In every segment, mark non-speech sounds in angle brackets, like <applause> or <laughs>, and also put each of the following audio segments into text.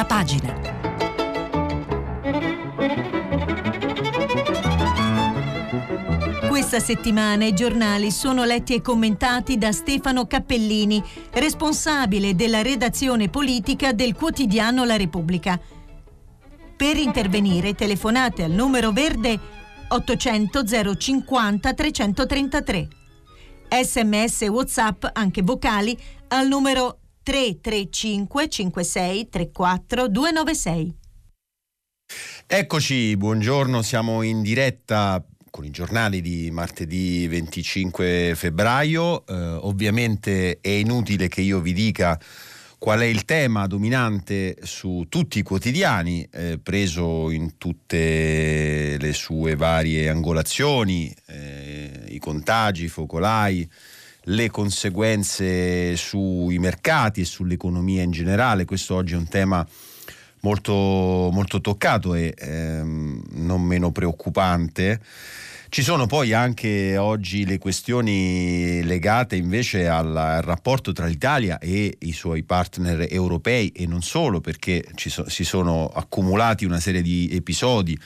prima pagina. Questa settimana i giornali sono letti e commentati da Stefano Cappellini, responsabile della redazione politica del quotidiano La Repubblica. Per intervenire telefonate al numero verde 800 050 333. Sms WhatsApp anche vocali al numero 335 56 34 296. Eccoci, buongiorno, siamo in diretta con i giornali di martedì 25 febbraio. Eh, ovviamente è inutile che io vi dica qual è il tema dominante su tutti i quotidiani, eh, preso in tutte le sue varie angolazioni, eh, i contagi, i focolai, le conseguenze sui mercati e sull'economia in generale. Questo oggi è un tema molto, molto toccato e ehm, non meno preoccupante. Ci sono poi anche oggi le questioni legate invece al, rapporto tra l'Italia e i suoi partner europei e non solo perché so, si sono accumulati una serie di episodi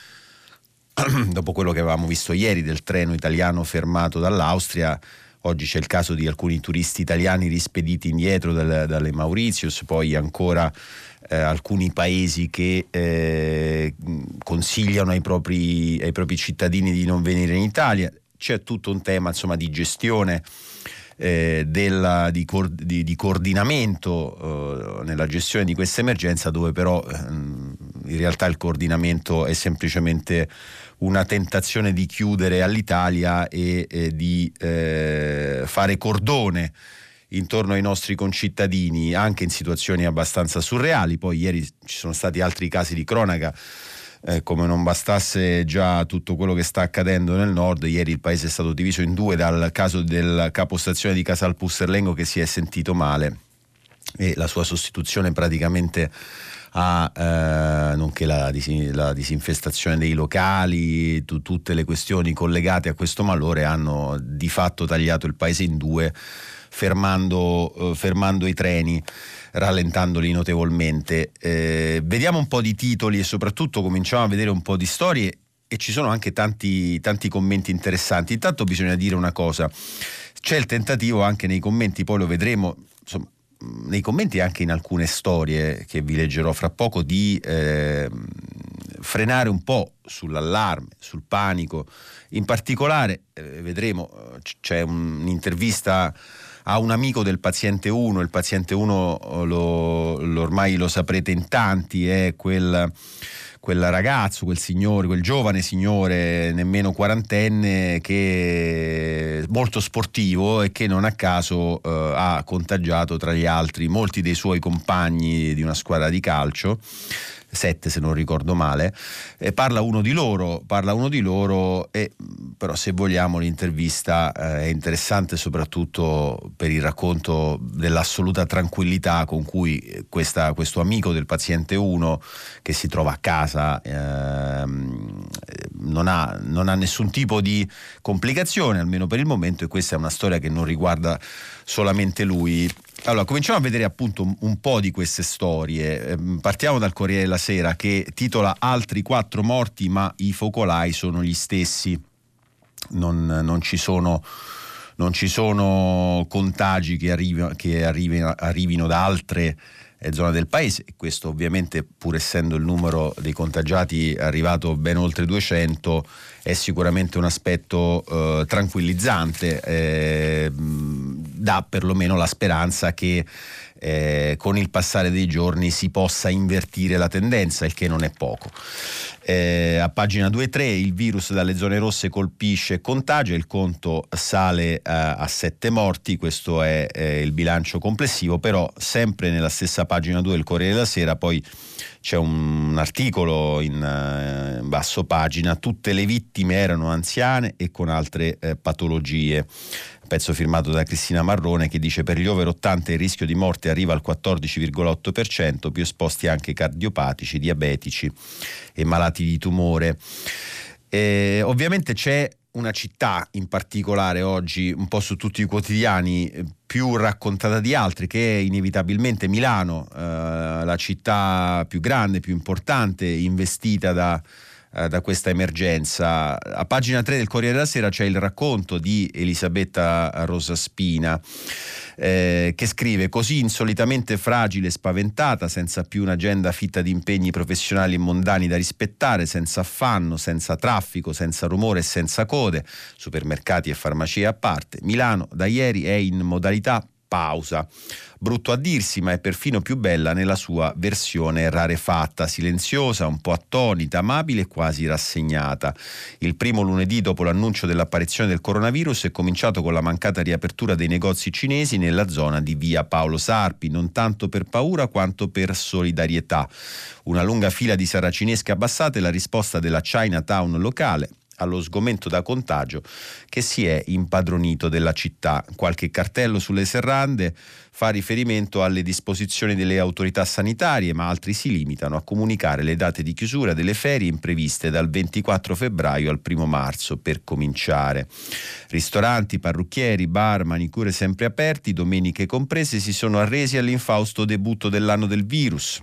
<clears throat> dopo quello che avevamo visto ieri del treno italiano fermato dall'Austria Oggi c'è il caso di alcuni turisti italiani rispediti indietro dal, dalle Mauritius, poi ancora eh, alcuni paesi che eh, consigliano ai propri, ai propri, cittadini di non venire in Italia. C'è tutto un tema insomma, di gestione. Eh, della, di, di, di, coordinamento eh, nella gestione di questa emergenza dove però ehm, in realtà il coordinamento è semplicemente una tentazione di chiudere all'Italia e, e di eh, fare cordone intorno ai nostri concittadini anche in situazioni abbastanza surreali. Poi ieri ci sono stati altri casi di cronaca. Eh, come non bastasse già tutto quello che sta accadendo nel nord, ieri il paese è stato diviso in due dal caso del capostazione di Casal Pusserlengo che si è sentito male e la sua sostituzione praticamente a, eh, nonché la, la, disinfestazione dei locali, tu, tutte le questioni collegate a questo malore hanno di fatto tagliato il paese in due, fermando, eh, fermando i treni rallentandoli notevolmente. Eh, vediamo un po' di titoli e soprattutto cominciamo a vedere un po' di storie e ci sono anche tanti, tanti commenti interessanti. Intanto bisogna dire una cosa, c'è il tentativo anche nei commenti, poi lo vedremo, insomma, nei commenti e anche in alcune storie che vi leggerò fra poco di eh, frenare un po' sull'allarme, sul panico. In particolare, eh, vedremo, c'è un'intervista a un amico del paziente 1, il paziente 1 lo, lo ormai lo saprete in tanti, è quel quel ragazzo, quel signore, quel giovane signore nemmeno quarantenne che è molto sportivo e che non a caso eh, ha contagiato tra gli altri molti dei suoi compagni di una squadra di calcio sette se non ricordo male, parla uno di loro, parla uno di loro e però se vogliamo l'intervista eh, è interessante soprattutto per il racconto dell'assoluta tranquillità con cui questa, questo amico del paziente 1 che si trova a casa ehm, non, ha, non ha nessun tipo di complicazione, almeno per il momento, e questa è una storia che non riguarda solamente lui. Allora, cominciamo a vedere appunto un po' di queste storie. Ehm, partiamo dal Corriere della Sera che titola Altri quattro morti, ma i focolai sono gli stessi. Non, non ci sono non ci sono contagi che, arrivino, che arrivino, arrivino da altre eh, zone del paese e questo ovviamente pur essendo il numero dei contagiati arrivato ben oltre 200 è sicuramente un aspetto eh, tranquillizzante, eh, dà perlomeno la speranza che eh, con il passare dei giorni si possa invertire la tendenza, il che non è poco. Eh, a pagina 2-3 il virus dalle zone rosse colpisce e contagia, il conto sale eh, a 7 morti, questo è eh, il bilancio complessivo, però sempre nella stessa pagina 2 del Corriere della Sera poi c'è un articolo in, uh, in, basso pagina, tutte le vittime erano anziane e con altre eh, patologie. Pezzo firmato da Cristina Marrone che dice per gli over 80 il rischio di morte arriva al 14,8%, più esposti anche cardiopatici, diabetici e malati di tumore. Eh, ovviamente c'è una città in particolare oggi, un po' su tutti i quotidiani, più raccontata di altri, che è inevitabilmente Milano, eh, la città più grande, più importante, investita da, eh, da questa emergenza. A pagina 3 del Corriere della Sera c'è il racconto di Elisabetta Rosaspina eh, che scrive così insolitamente fragile e spaventata, senza più un'agenda fitta di impegni professionali e mondani da rispettare, senza affanno, senza traffico, senza rumore e senza code, supermercati e farmacie a parte. Milano da ieri è in modalità pausa. Brutto a dirsi, ma è perfino più bella nella sua versione rarefatta, silenziosa, un po' attonita, amabile e quasi rassegnata. Il primo lunedì dopo l'annuncio dell'apparizione del coronavirus è cominciato con la mancata riapertura dei negozi cinesi nella zona di via Paolo Sarpi, non tanto per paura quanto per solidarietà. Una lunga fila di saracinesche abbassate, la risposta della Chinatown locale allo sgomento da contagio che si è impadronito della città. Qualche cartello sulle serrande fa riferimento alle disposizioni delle autorità sanitarie, ma altri si limitano a comunicare le date di chiusura delle ferie impreviste dal 24 febbraio al 1 marzo per cominciare. Ristoranti, parrucchieri, bar, manicure sempre aperti, domeniche comprese, si sono arresi all'infausto debutto dell'anno del virus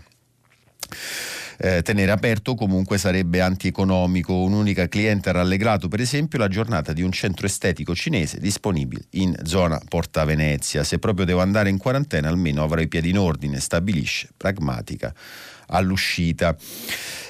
eh, tenere aperto comunque sarebbe antieconomico. Un'unica cliente ha rallegrato per esempio la giornata di un centro estetico cinese disponibile in zona Porta Venezia. Se proprio devo andare in quarantena almeno avrò i piedi in ordine, stabilisce, pragmatica all'uscita.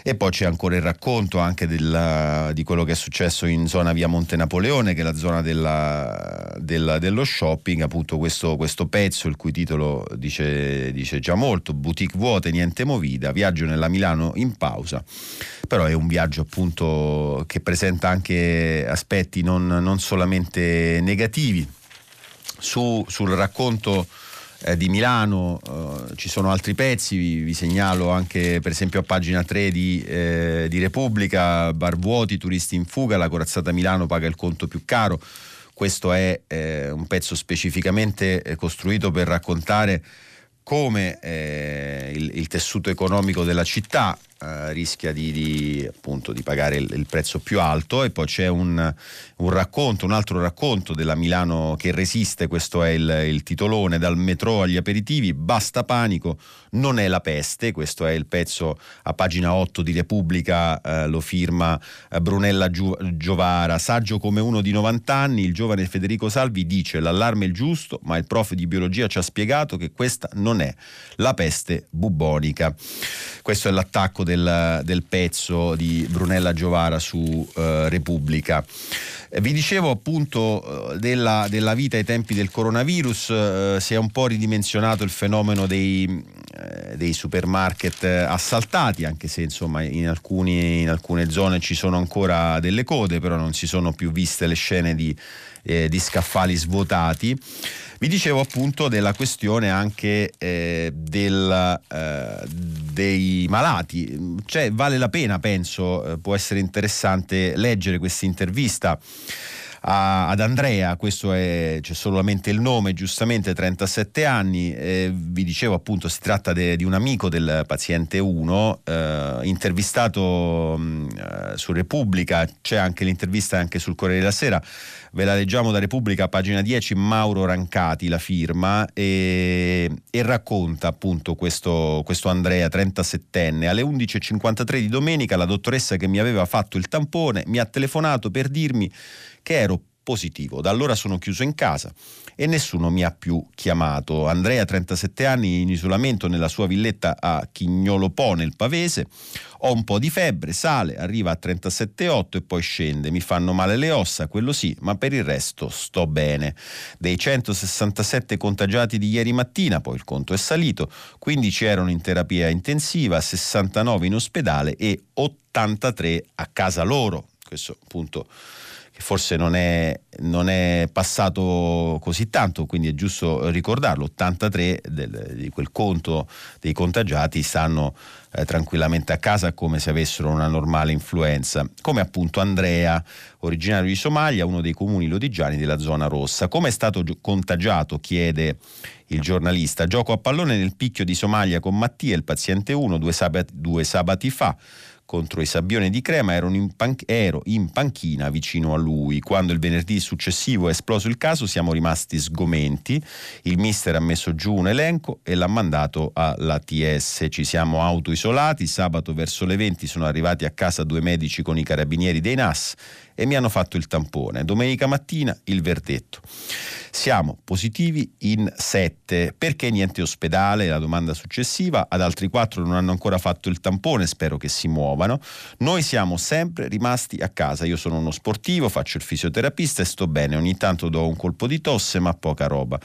E poi c'è ancora il racconto anche della, di quello che è successo in zona via Monte Napoleone, che è la zona della, della, dello shopping, appunto questo, questo, pezzo, il cui titolo dice, dice già molto, boutique vuote, niente movida, viaggio nella Milano in pausa, però è un viaggio appunto che presenta anche aspetti non, non solamente negativi. Su, sul racconto eh, di Milano, eh, ci sono altri pezzi, vi, vi, segnalo anche per esempio a pagina 3 di, eh, di Repubblica, bar vuoti, turisti in fuga, la corazzata Milano paga il conto più caro. Questo è eh, un pezzo specificamente eh, costruito per raccontare come eh, il, il, tessuto economico della città eh, rischia di, di, appunto, di pagare il, il, prezzo più alto. E poi c'è un, un, racconto, un altro racconto della Milano che resiste, questo è il, il, titolone, dal metro agli aperitivi, basta panico, non è la peste, questo è il pezzo a pagina 8 di Repubblica, eh, lo firma eh, Brunella Giovara, saggio come uno di 90 anni, il giovane Federico Salvi dice l'allarme è giusto, ma il prof di biologia ci ha spiegato che questa non è la peste bubonica. Questo è l'attacco del, del pezzo di Brunella Giovara su eh, Repubblica. Eh, vi dicevo appunto eh, della, della, vita ai tempi del coronavirus, eh, si è un po' ridimensionato il fenomeno dei, dei supermarket assaltati, anche se insomma in, alcuni, in, alcune zone ci sono ancora delle code, però non si sono più viste le scene di, eh, di scaffali svuotati. Vi dicevo appunto della questione anche eh, del, eh, dei malati. Cioè, vale la pena, penso, eh, può essere interessante leggere questa intervista a, ad Andrea, questo è, c'è solamente il nome, giustamente 37 anni, eh, vi dicevo appunto si tratta de, di un amico del paziente 1, eh, intervistato mh, mm, eh, su Repubblica, c'è anche l'intervista anche sul Corriere della Sera, ve la leggiamo da Repubblica, pagina 10, Mauro Rancati la firma e, e racconta appunto questo, questo Andrea, 37enne, alle 11.53 di domenica la dottoressa che mi aveva fatto il tampone mi ha telefonato per dirmi che ero positivo. Da allora sono chiuso in casa e nessuno mi ha più chiamato. Andrea, 37 anni, in isolamento nella sua villetta a Chignolo Po nel Pavese. Ho un po' di febbre, sale, arriva a 37,8 e poi scende. Mi fanno male le ossa, quello sì, ma per il resto sto bene. Dei 167 contagiati di ieri mattina, poi il conto è salito, 15 erano in terapia intensiva, 69 in ospedale e 83 a casa loro. Questo appunto forse non è, non è, passato così tanto, quindi è giusto ricordarlo, 83 del, di quel conto dei contagiati stanno eh, tranquillamente a casa come se avessero una normale influenza, come appunto Andrea, originario di Somalia, uno dei comuni lodigiani della zona rossa. Come è stato contagiato? chiede il giornalista. Gioco a pallone nel picchio di Somalia con Mattia, il paziente 1, due sabati, due sabati fa contro i Sabbioni di Crema, ero in, pan- ero in panchina vicino a lui. Quando il venerdì successivo è esploso il caso siamo rimasti sgomenti, il mister ha messo giù un elenco e l'ha mandato all'ATS. Ci siamo autoisolati, sabato verso le 20 sono arrivati a casa due medici con i carabinieri dei NAS e mi hanno fatto il tampone. Domenica mattina il verdetto. Siamo positivi in 7. Perché niente ospedale? La domanda successiva. Ad altri 4 non hanno ancora fatto il tampone, spero che si muovano. Noi siamo sempre rimasti a casa. Io sono uno sportivo, faccio il fisioterapista e sto bene. Ogni tanto do un colpo di tosse, ma poca roba.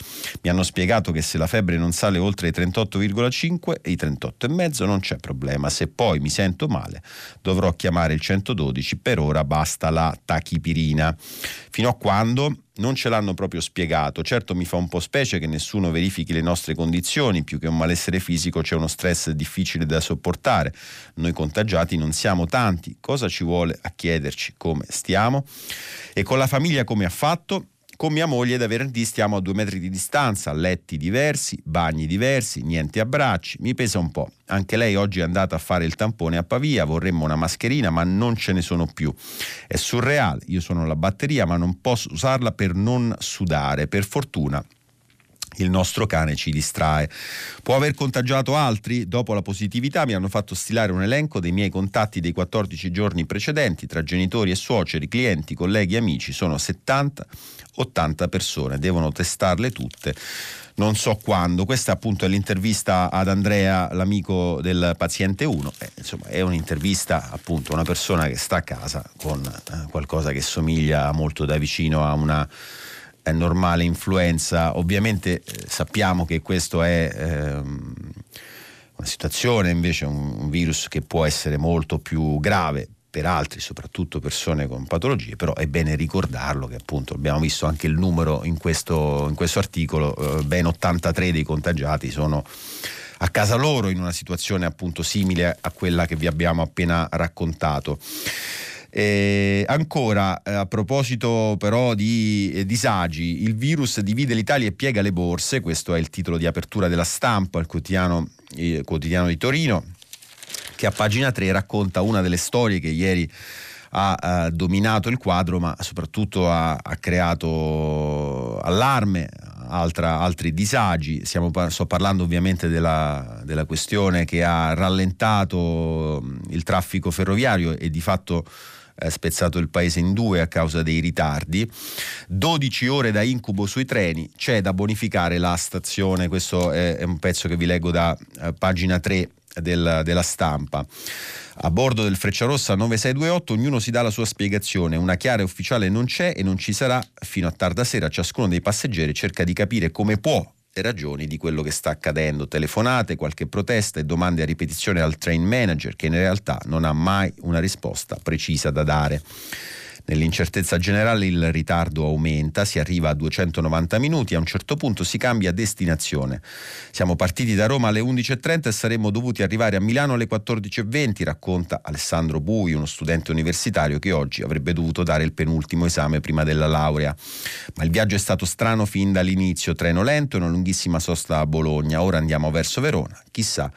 Mi hanno spiegato che se la febbre non sale oltre i 38,5 e i 38,5 non c'è problema. Se poi mi sento male, dovrò chiamare il 112. Per ora basta la tachipirina. Fino a quando non ce l'hanno proprio spiegato. Certo mi fa un po' specie che nessuno verifichi le nostre condizioni, più che un malessere fisico c'è uno stress difficile da sopportare. Noi contagiati non siamo tanti, cosa ci vuole a chiederci come stiamo? E con la famiglia come ha fatto? Con mia moglie da venerdì stiamo a due metri di distanza, letti diversi, bagni diversi, niente abbracci, mi pesa un po'. Anche lei oggi è andata a fare il tampone a Pavia, vorremmo una mascherina ma non ce ne sono più. È surreale, io sono la batteria ma non posso usarla per non sudare. Per fortuna il nostro cane ci distrae. Può aver contagiato altri? Dopo la positività mi hanno fatto stilare un elenco dei miei contatti dei 14 giorni precedenti tra genitori e suoceri, clienti, colleghi amici. Sono 70-80 persone, devono testarle tutte. Non so quando, questa appunto è l'intervista ad Andrea, l'amico del paziente 1, eh, insomma è un'intervista appunto a una persona che sta a casa con eh, qualcosa che somiglia molto da vicino a una normale influenza. Ovviamente eh, sappiamo che questo è ehm, una situazione, invece un, un virus che può essere molto più grave per altri, soprattutto persone con patologie, però è bene ricordarlo che appunto abbiamo visto anche il numero in questo, in questo articolo, eh, ben 83 dei contagiati sono a casa loro in una situazione appunto simile a quella che vi abbiamo appena raccontato. Eh, ancora, eh, a proposito però di eh, disagi, il virus divide l'Italia e piega le borse, questo è il titolo di apertura della stampa, il quotidiano, quotidiano di Torino, che a pagina 3 racconta una delle storie che ieri ha uh, dominato il quadro, ma soprattutto ha, ha creato allarme, altra, altri disagi. Stiamo, sto parlando ovviamente della, della, questione che ha rallentato il traffico ferroviario e di fatto eh, spezzato il paese in due a causa dei ritardi. 12 ore da incubo sui treni, c'è da bonificare la stazione, questo è, è un pezzo che vi leggo da eh, pagina 3 del, della stampa. A bordo del Frecciarossa 9628 ognuno si dà la sua spiegazione, una chiara e ufficiale non c'è e non ci sarà fino a tarda sera. Ciascuno dei passeggeri cerca di capire come può le ragioni di quello che sta accadendo, telefonate, qualche protesta e domande a ripetizione al train manager che in realtà non ha mai una risposta precisa da dare. Nell'incertezza generale il ritardo aumenta, si arriva a 290 minuti, a un certo punto si cambia destinazione. Siamo partiti da Roma alle 11.30 e saremmo dovuti arrivare a Milano alle 14.20, racconta Alessandro Bui, uno studente universitario che oggi avrebbe dovuto dare il penultimo esame prima della laurea. Ma il viaggio è stato strano fin dall'inizio, treno lento e una lunghissima sosta a Bologna, ora andiamo verso Verona, chissà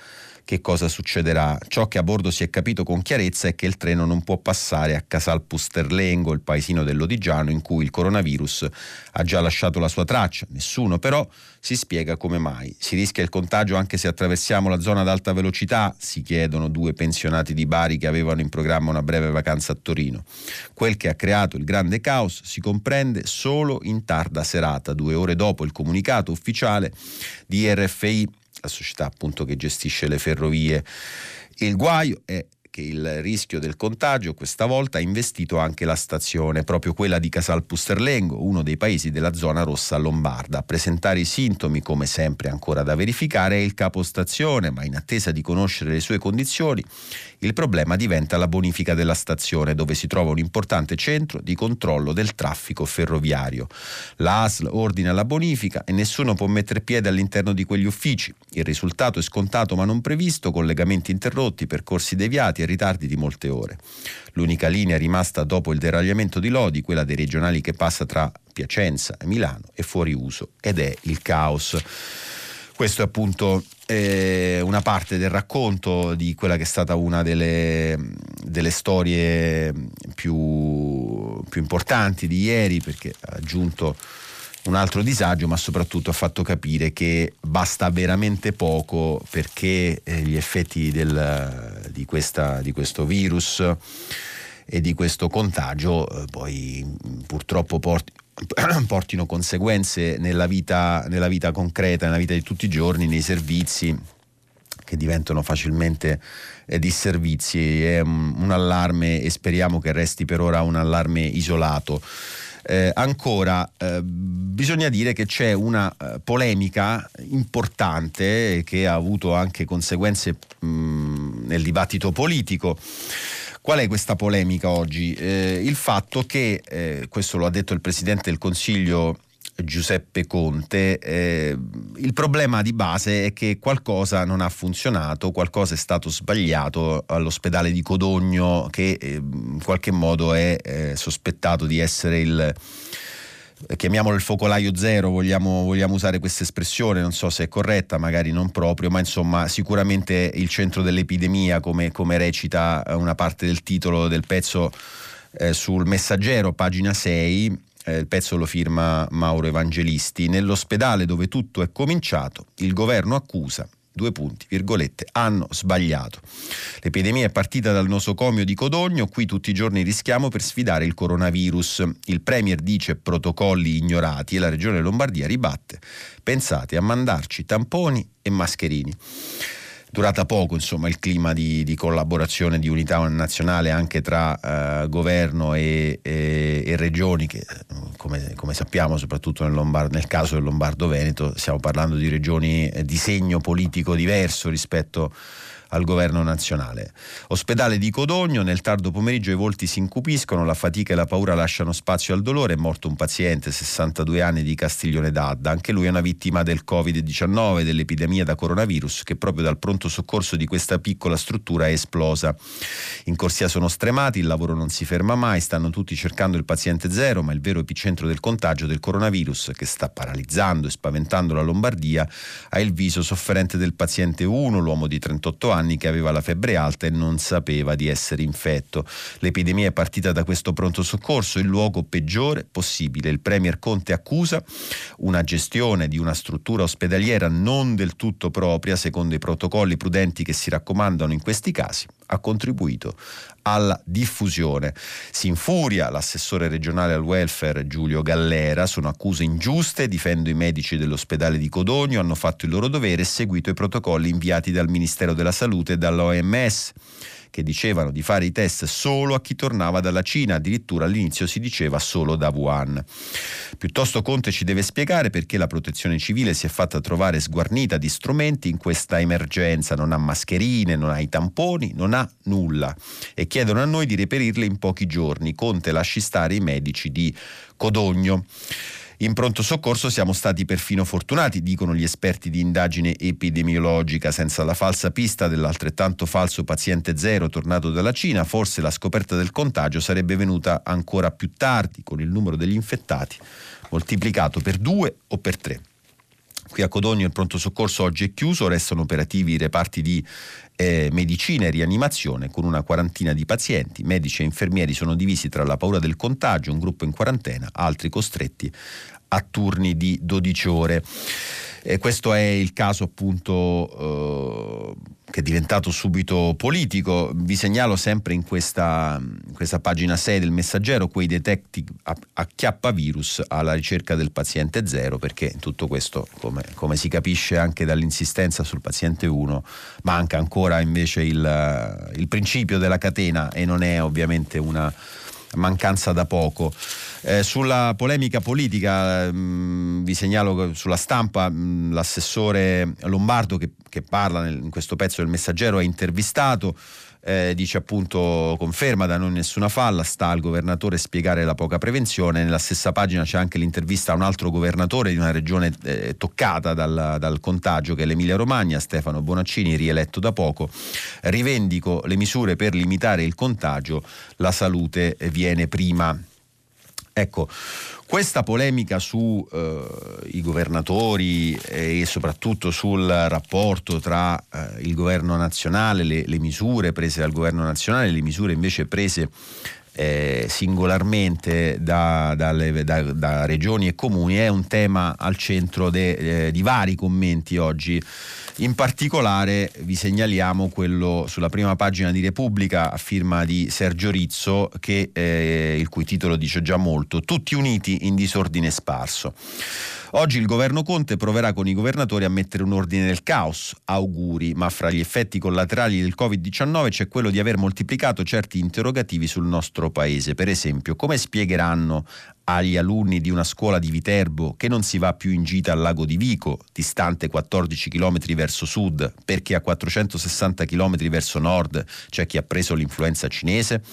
che cosa succederà. Ciò che a bordo si è capito con chiarezza è che il treno non può passare a Casal Pusterlengo, il paesino dell'Odigiano, in cui il coronavirus ha già lasciato la sua traccia. Nessuno però si spiega come mai. Si rischia il contagio anche se attraversiamo la zona ad alta velocità, si chiedono due pensionati di Bari che avevano in programma una breve vacanza a Torino. Quel che ha creato il grande caos si comprende solo in tarda serata, due ore dopo il comunicato ufficiale di RFI la società appunto che gestisce le ferrovie. Il guaio è che il rischio del contagio questa volta ha investito anche la stazione, proprio quella di Casal Pusterlengo, uno dei paesi della zona rossa lombarda. A presentare i sintomi, come sempre ancora da verificare, è il capostazione, ma in attesa di conoscere le sue condizioni, il problema diventa la bonifica della stazione, dove si trova un importante centro di controllo del traffico ferroviario. La ASL ordina la bonifica e nessuno può mettere piede all'interno di quegli uffici. Il risultato è scontato ma non previsto, collegamenti interrotti, percorsi deviati e ritardi di molte ore. L'unica linea rimasta dopo il deragliamento di Lodi, quella dei regionali che passa tra Piacenza e Milano, è fuori uso ed è il caos. Questo è appunto eh, una parte del racconto di quella che è stata una delle, delle storie più, più importanti di ieri perché ha aggiunto un altro disagio, ma soprattutto ha fatto capire che basta veramente poco perché eh, gli effetti del, di, questa, di, questo virus e di questo contagio eh, poi purtroppo porti, <coughs> portino conseguenze nella vita, nella vita concreta, nella vita di tutti i giorni, nei servizi che diventano facilmente eh, disservizi. È un, un allarme e speriamo che resti per ora un allarme isolato. Eh, ancora eh, bisogna dire che c'è una eh, polemica importante che ha avuto anche conseguenze mh, nel dibattito politico. Qual è questa polemica oggi? Eh, il fatto che, eh, questo lo ha detto il Presidente del Consiglio Giuseppe Conte, eh, il problema di base è che qualcosa non ha funzionato, qualcosa è stato sbagliato all'ospedale di Codogno che eh, in qualche modo è eh, sospettato di essere il chiamiamolo il focolaio zero, vogliamo, vogliamo, usare questa espressione, non so se è corretta, magari non proprio, ma insomma sicuramente il centro dell'epidemia, come, come recita una parte del titolo del pezzo eh, sul messaggero, pagina 6, eh, il pezzo lo firma Mauro Evangelisti, nell'ospedale dove tutto è cominciato, il governo accusa due punti, virgolette, hanno sbagliato. L'epidemia è partita dal nosocomio di Codogno, qui tutti i giorni rischiamo per sfidare il coronavirus. Il Premier dice protocolli ignorati e la Regione Lombardia ribatte. Pensate a mandarci tamponi e mascherini durata poco insomma, il clima di, di, collaborazione, di unità nazionale anche tra eh, governo e, e, e, regioni che come, come sappiamo soprattutto nel, Lombard, nel, caso del Lombardo-Veneto stiamo parlando di regioni di segno politico diverso rispetto a al governo nazionale. Ospedale di Codogno, nel tardo pomeriggio i volti si incupiscono, la fatica e la paura lasciano spazio al dolore, è morto un paziente, 62 anni di Castiglione d'Adda, anche lui è una vittima del Covid-19, dell'epidemia da coronavirus che proprio dal pronto soccorso di questa piccola struttura è esplosa. In corsia sono stremati, il lavoro non si ferma mai, stanno tutti cercando il paziente zero, ma il vero epicentro del contagio del coronavirus che sta paralizzando e spaventando la Lombardia ha il viso sofferente del paziente 1, l'uomo di 38 anni anni che aveva la febbre alta e non sapeva di essere infetto. L'epidemia è partita da questo pronto soccorso, il luogo peggiore possibile. Il Premier Conte accusa una gestione di una struttura ospedaliera non del tutto propria, secondo i protocolli prudenti che si raccomandano in questi casi, ha contribuito alla diffusione. Si infuria l'assessore regionale al welfare Giulio Gallera, sono accuse ingiuste, difendo i medici dell'ospedale di Codogno, hanno fatto il loro dovere e seguito i protocolli inviati dal Ministero della Salute e dall'OMS che dicevano di fare i test solo a chi tornava dalla Cina, addirittura all'inizio si diceva solo da Wuhan. Piuttosto Conte ci deve spiegare perché la protezione civile si è fatta trovare sguarnita di strumenti in questa emergenza, non ha mascherine, non ha i tamponi, non ha nulla e chiedono a noi di reperirle in pochi giorni. Conte lasci stare i medici di Codogno. In pronto soccorso siamo stati perfino fortunati, dicono gli esperti di indagine epidemiologica, senza la falsa pista dell'altrettanto falso paziente zero tornato dalla Cina, forse la scoperta del contagio sarebbe venuta ancora più tardi, con il numero degli infettati moltiplicato per due o per tre. Qui a Codogno il pronto soccorso oggi è chiuso, restano operativi i reparti di eh, medicina e rianimazione con una quarantina di pazienti. Medici e infermieri sono divisi tra la paura del contagio, un gruppo in quarantena, altri costretti a turni di 12 ore. E questo è il caso appunto eh, che è diventato subito politico. Vi segnalo sempre in questa, in questa pagina 6 del messaggero quei detective a, a chiappavirus alla ricerca del paziente zero, perché tutto questo, come, come, si capisce anche dall'insistenza sul paziente 1, manca ancora invece il, il principio della catena e non è ovviamente una mancanza da poco. Eh, sulla polemica politica mh, mm, vi segnalo sulla stampa mh, mm, l'assessore Lombardo che, che parla nel, in questo pezzo del messaggero è intervistato eh, dice appunto conferma da non nessuna falla, sta al governatore spiegare la poca prevenzione, nella stessa pagina c'è anche l'intervista a un altro governatore di una regione eh, toccata dal, dal, contagio che è l'Emilia Romagna, Stefano Bonaccini, rieletto da poco, rivendico le misure per limitare il contagio, la salute viene prima. Ecco, questa polemica sui eh, governatori e soprattutto sul rapporto tra eh, il governo nazionale, le, le, misure prese dal governo nazionale e le misure invece prese eh, singolarmente da, dalle, da, da, regioni e comuni è un tema al centro de, eh, di vari commenti oggi in particolare vi segnaliamo quello sulla prima pagina di Repubblica a firma di Sergio Rizzo, che, eh, il cui titolo dice già molto, Tutti uniti in disordine sparso. Oggi il governo Conte proverà con i governatori a mettere un ordine nel caos. Auguri, ma fra gli effetti collaterali del Covid-19 c'è quello di aver moltiplicato certi interrogativi sul nostro paese. Per esempio, come spiegheranno agli alunni di una scuola di Viterbo che non si va più in gita al lago di Vico, distante 14 km verso sud, perché a 460 km verso nord c'è chi ha preso l'influenza cinese?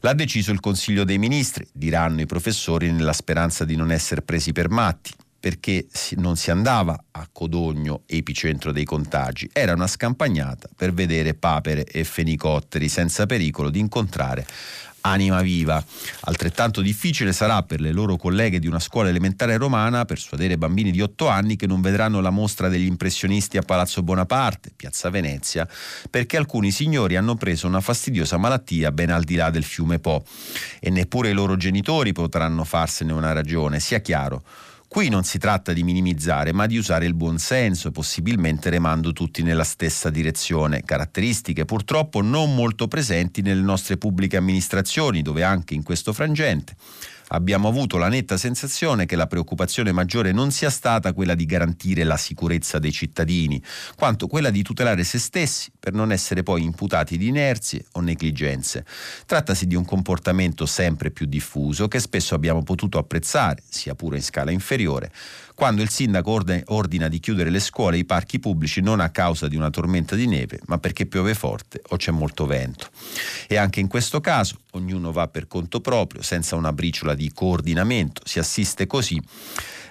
L'ha deciso il Consiglio dei Ministri, diranno i professori nella speranza di non essere presi per matti perché non si andava a Codogno, epicentro dei contagi, era una scampagnata per vedere papere e fenicotteri senza pericolo di incontrare anima viva. Altrettanto difficile sarà per le loro colleghe di una scuola elementare romana persuadere bambini di 8 anni che non vedranno la mostra degli impressionisti a Palazzo Bonaparte, Piazza Venezia, perché alcuni signori hanno preso una fastidiosa malattia ben al di là del fiume Po e neppure i loro genitori potranno farsene una ragione, sia chiaro. Qui non si tratta di minimizzare, ma di usare il buon senso, possibilmente remando tutti nella stessa direzione, caratteristiche purtroppo non molto presenti nelle nostre pubbliche amministrazioni, dove anche in questo frangente abbiamo avuto la netta sensazione che la preoccupazione maggiore non sia stata quella di garantire la sicurezza dei cittadini, quanto quella di tutelare se stessi per non essere poi imputati di inerzie o negligenze. Trattasi di un comportamento sempre più diffuso che spesso abbiamo potuto apprezzare, sia pure in scala inferiore, quando il sindaco ordina di chiudere le scuole e i parchi pubblici non a causa di una tormenta di neve, ma perché piove forte o c'è molto vento. E anche in questo caso ognuno va per conto proprio, senza una briciola di coordinamento, si assiste così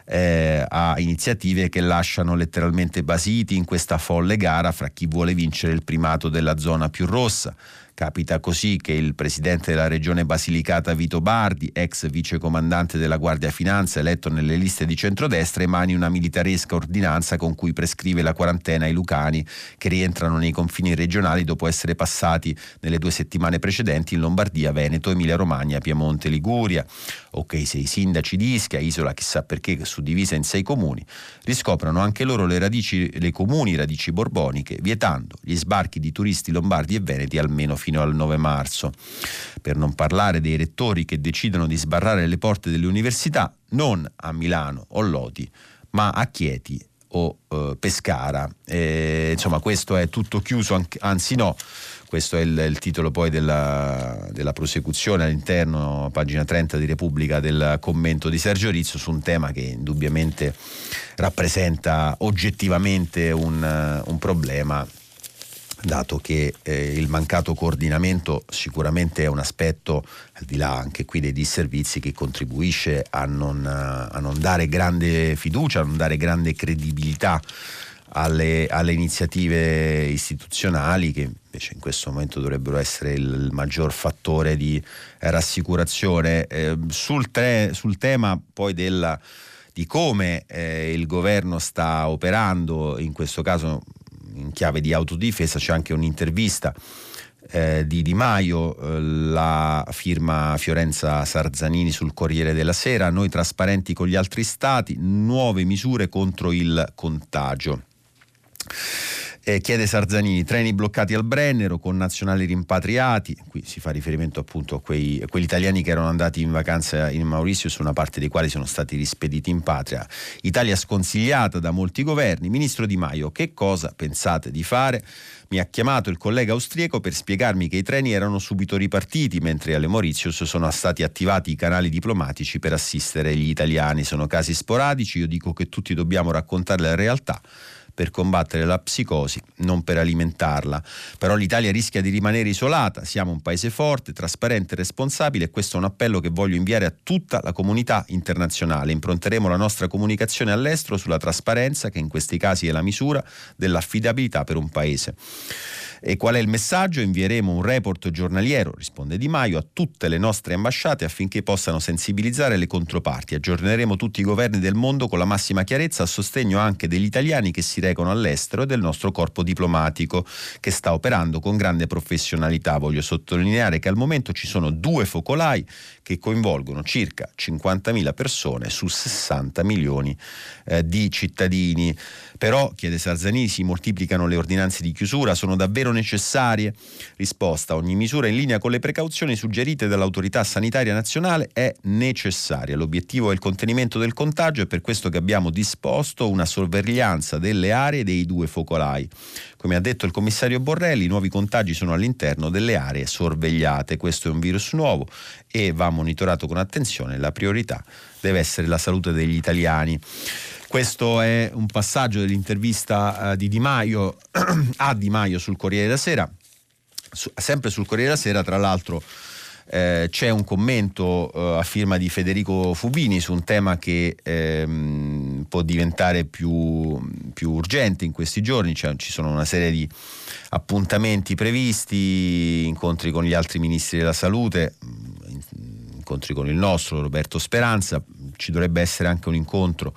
eh, a iniziative che lasciano letteralmente basiti in questa folle gara fra chi vuole vincere il primato della zona più rossa Capita così che il presidente della regione Basilicata Vito Bardi, ex vicecomandante della Guardia Finanza eletto nelle liste di centrodestra, emani una militaresca ordinanza con cui prescrive la quarantena ai lucani che rientrano nei confini regionali dopo essere passati nelle due settimane precedenti in Lombardia, Veneto, Emilia Romagna, Piemonte, Liguria. Ok, se i sindaci di Ischia, isola chissà perché suddivisa in sei comuni, riscoprono anche loro le, radici, le comuni radici borboniche, vietando gli sbarchi di turisti lombardi e veneti almeno fino al 9 marzo. Per non parlare dei rettori che decidono di sbarrare le porte delle università non a Milano o Lodi, ma a Chieti o eh, Pescara. E, insomma, questo è tutto chiuso, anzi no. Questo è il, il titolo poi della, della, prosecuzione all'interno, pagina 30 di Repubblica, del commento di Sergio Rizzo su un tema che indubbiamente rappresenta oggettivamente un, un problema dato che eh, il mancato coordinamento sicuramente è un aspetto, al di là anche qui dei disservizi, che contribuisce a non, a non dare grande fiducia, a non dare grande credibilità alle, alle, iniziative istituzionali che invece in questo momento dovrebbero essere il maggior fattore di rassicurazione. Eh, sul, tre, sul, tema poi della, di come eh, il governo sta operando, in questo caso in chiave di autodifesa c'è anche un'intervista eh, di Di Maio, eh, la firma Fiorenza Sarzanini sul Corriere della Sera, noi trasparenti con gli altri stati, nuove misure contro il contagio. Eh, chiede Sarzanini, treni bloccati al Brennero, con nazionali rimpatriati, qui si fa riferimento appunto a, quei, a, quegli italiani che erano andati in vacanza in Mauritius, una parte dei quali sono stati rispediti in patria. Italia sconsigliata da molti governi. Ministro Di Maio, che cosa pensate di fare? Mi ha chiamato il collega austriaco per spiegarmi che i treni erano subito ripartiti, mentre alle Mauritius sono stati attivati i canali diplomatici per assistere gli italiani. Sono casi sporadici, io dico che tutti dobbiamo raccontare la realtà per combattere la psicosi, non per alimentarla. Però l'Italia rischia di rimanere isolata, siamo un paese forte, trasparente e responsabile e questo è un appello che voglio inviare a tutta la comunità internazionale. Impronteremo la nostra comunicazione all'estero sulla trasparenza che in questi casi è la misura dell'affidabilità per un paese. E qual è il messaggio? Invieremo un report giornaliero, risponde Di Maio, a tutte le nostre ambasciate affinché possano sensibilizzare le controparti. Aggiorneremo tutti i governi del mondo con la massima chiarezza a sostegno anche degli italiani che si recano all'estero e del nostro corpo diplomatico che sta operando con grande professionalità. Voglio sottolineare che al momento ci sono due focolai che coinvolgono circa 50.000 persone su 60 milioni eh, di cittadini. Però, chiede Sarzani, si moltiplicano le ordinanze di chiusura, sono davvero necessarie? Risposta, ogni misura in linea con le precauzioni suggerite dall'autorità sanitaria nazionale è necessaria. L'obiettivo è il contenimento del contagio e per questo che abbiamo disposto una sorveglianza delle aree dei due focolai. Come ha detto il commissario Borrelli, i nuovi contagi sono all'interno delle aree sorvegliate. Questo è un virus nuovo e va monitorato con attenzione. La priorità deve essere la salute degli italiani. Questo è un passaggio dell'intervista uh, di Di Maio <clears throat> a Di Maio sul Corriere della Sera. Sempre sul Corriere della Sera, tra l'altro, eh, c'è un commento eh, a firma di Federico Fubini su un tema che ehm, può diventare più, più, urgente in questi giorni, cioè, ci sono una serie di appuntamenti previsti, incontri con gli altri ministri della salute, incontri con il nostro Roberto Speranza, ci dovrebbe essere anche un incontro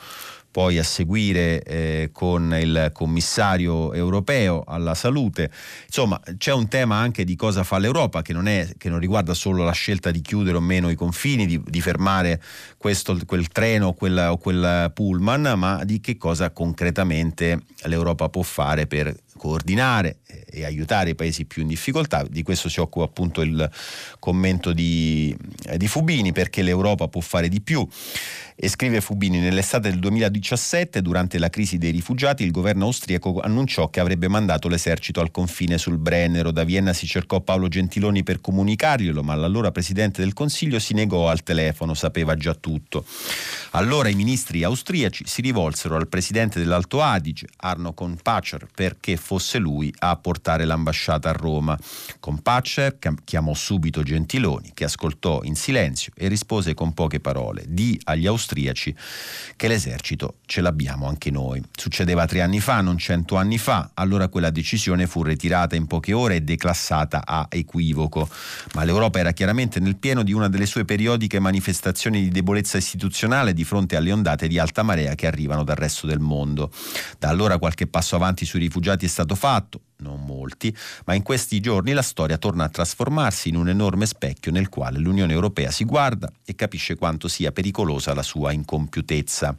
poi a seguire eh, con il commissario europeo alla salute. Insomma, c'è un tema anche di cosa fa l'Europa che non, è, che non riguarda solo la scelta di chiudere o meno i confini, di, di fermare questo, quel treno quel, o quel pullman, ma di che cosa concretamente l'Europa può fare per coordinare e aiutare i paesi più in difficoltà. Di questo si occupa appunto il commento di, di Fubini perché l'Europa può fare di più. E scrive Fubini, nell'estate del 2017, durante la crisi dei rifugiati, il governo austriaco annunciò che avrebbe mandato l'esercito al confine sul Brennero. Da Vienna si cercò Paolo Gentiloni per comunicarglielo, ma l'allora Presidente del Consiglio si negò al telefono, sapeva già tutto. Allora i ministri austriaci si rivolsero al Presidente dell'Alto Adige, Arno Konpacher, perché fosse lui a portare l'ambasciata a Roma. Konpacher chiamò subito Gentiloni, che ascoltò in silenzio e rispose con poche parole. Di agli austriaci che l'esercito ce l'abbiamo anche noi. Succedeva tre anni fa, non cento anni fa, allora quella decisione fu ritirata in poche ore e declassata a equivoco, ma l'Europa era chiaramente nel pieno di una delle sue periodiche manifestazioni di debolezza istituzionale di fronte alle ondate di alta marea che arrivano dal resto del mondo. Da allora qualche passo avanti sui rifugiati è stato fatto, non molti, ma in questi giorni la storia torna a trasformarsi in un enorme specchio nel quale l'Unione Europea si guarda e capisce quanto sia pericolosa la sua incompiutezza.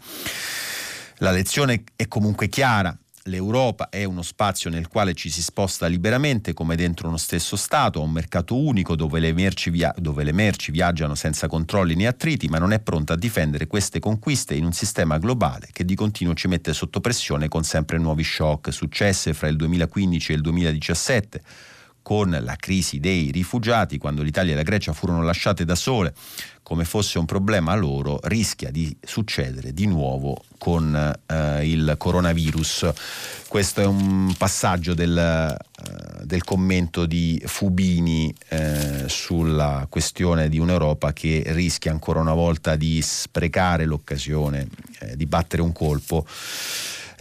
La lezione è comunque chiara, l'Europa è uno spazio nel quale ci si sposta liberamente come dentro uno stesso Stato, un mercato unico dove le, via- dove le, merci viaggiano senza controlli né attriti, ma non è pronta a difendere queste conquiste in un sistema globale che di continuo ci mette sotto pressione con sempre nuovi shock successe fra il 2015 e il 2017 con la crisi dei rifugiati, quando l'Italia e la Grecia furono lasciate da sole, come fosse un problema loro, rischia di succedere di nuovo con eh, il coronavirus. Questo è un passaggio del, eh, del commento di Fubini eh, sulla questione di un'Europa che rischia ancora una volta di sprecare l'occasione eh, di battere un colpo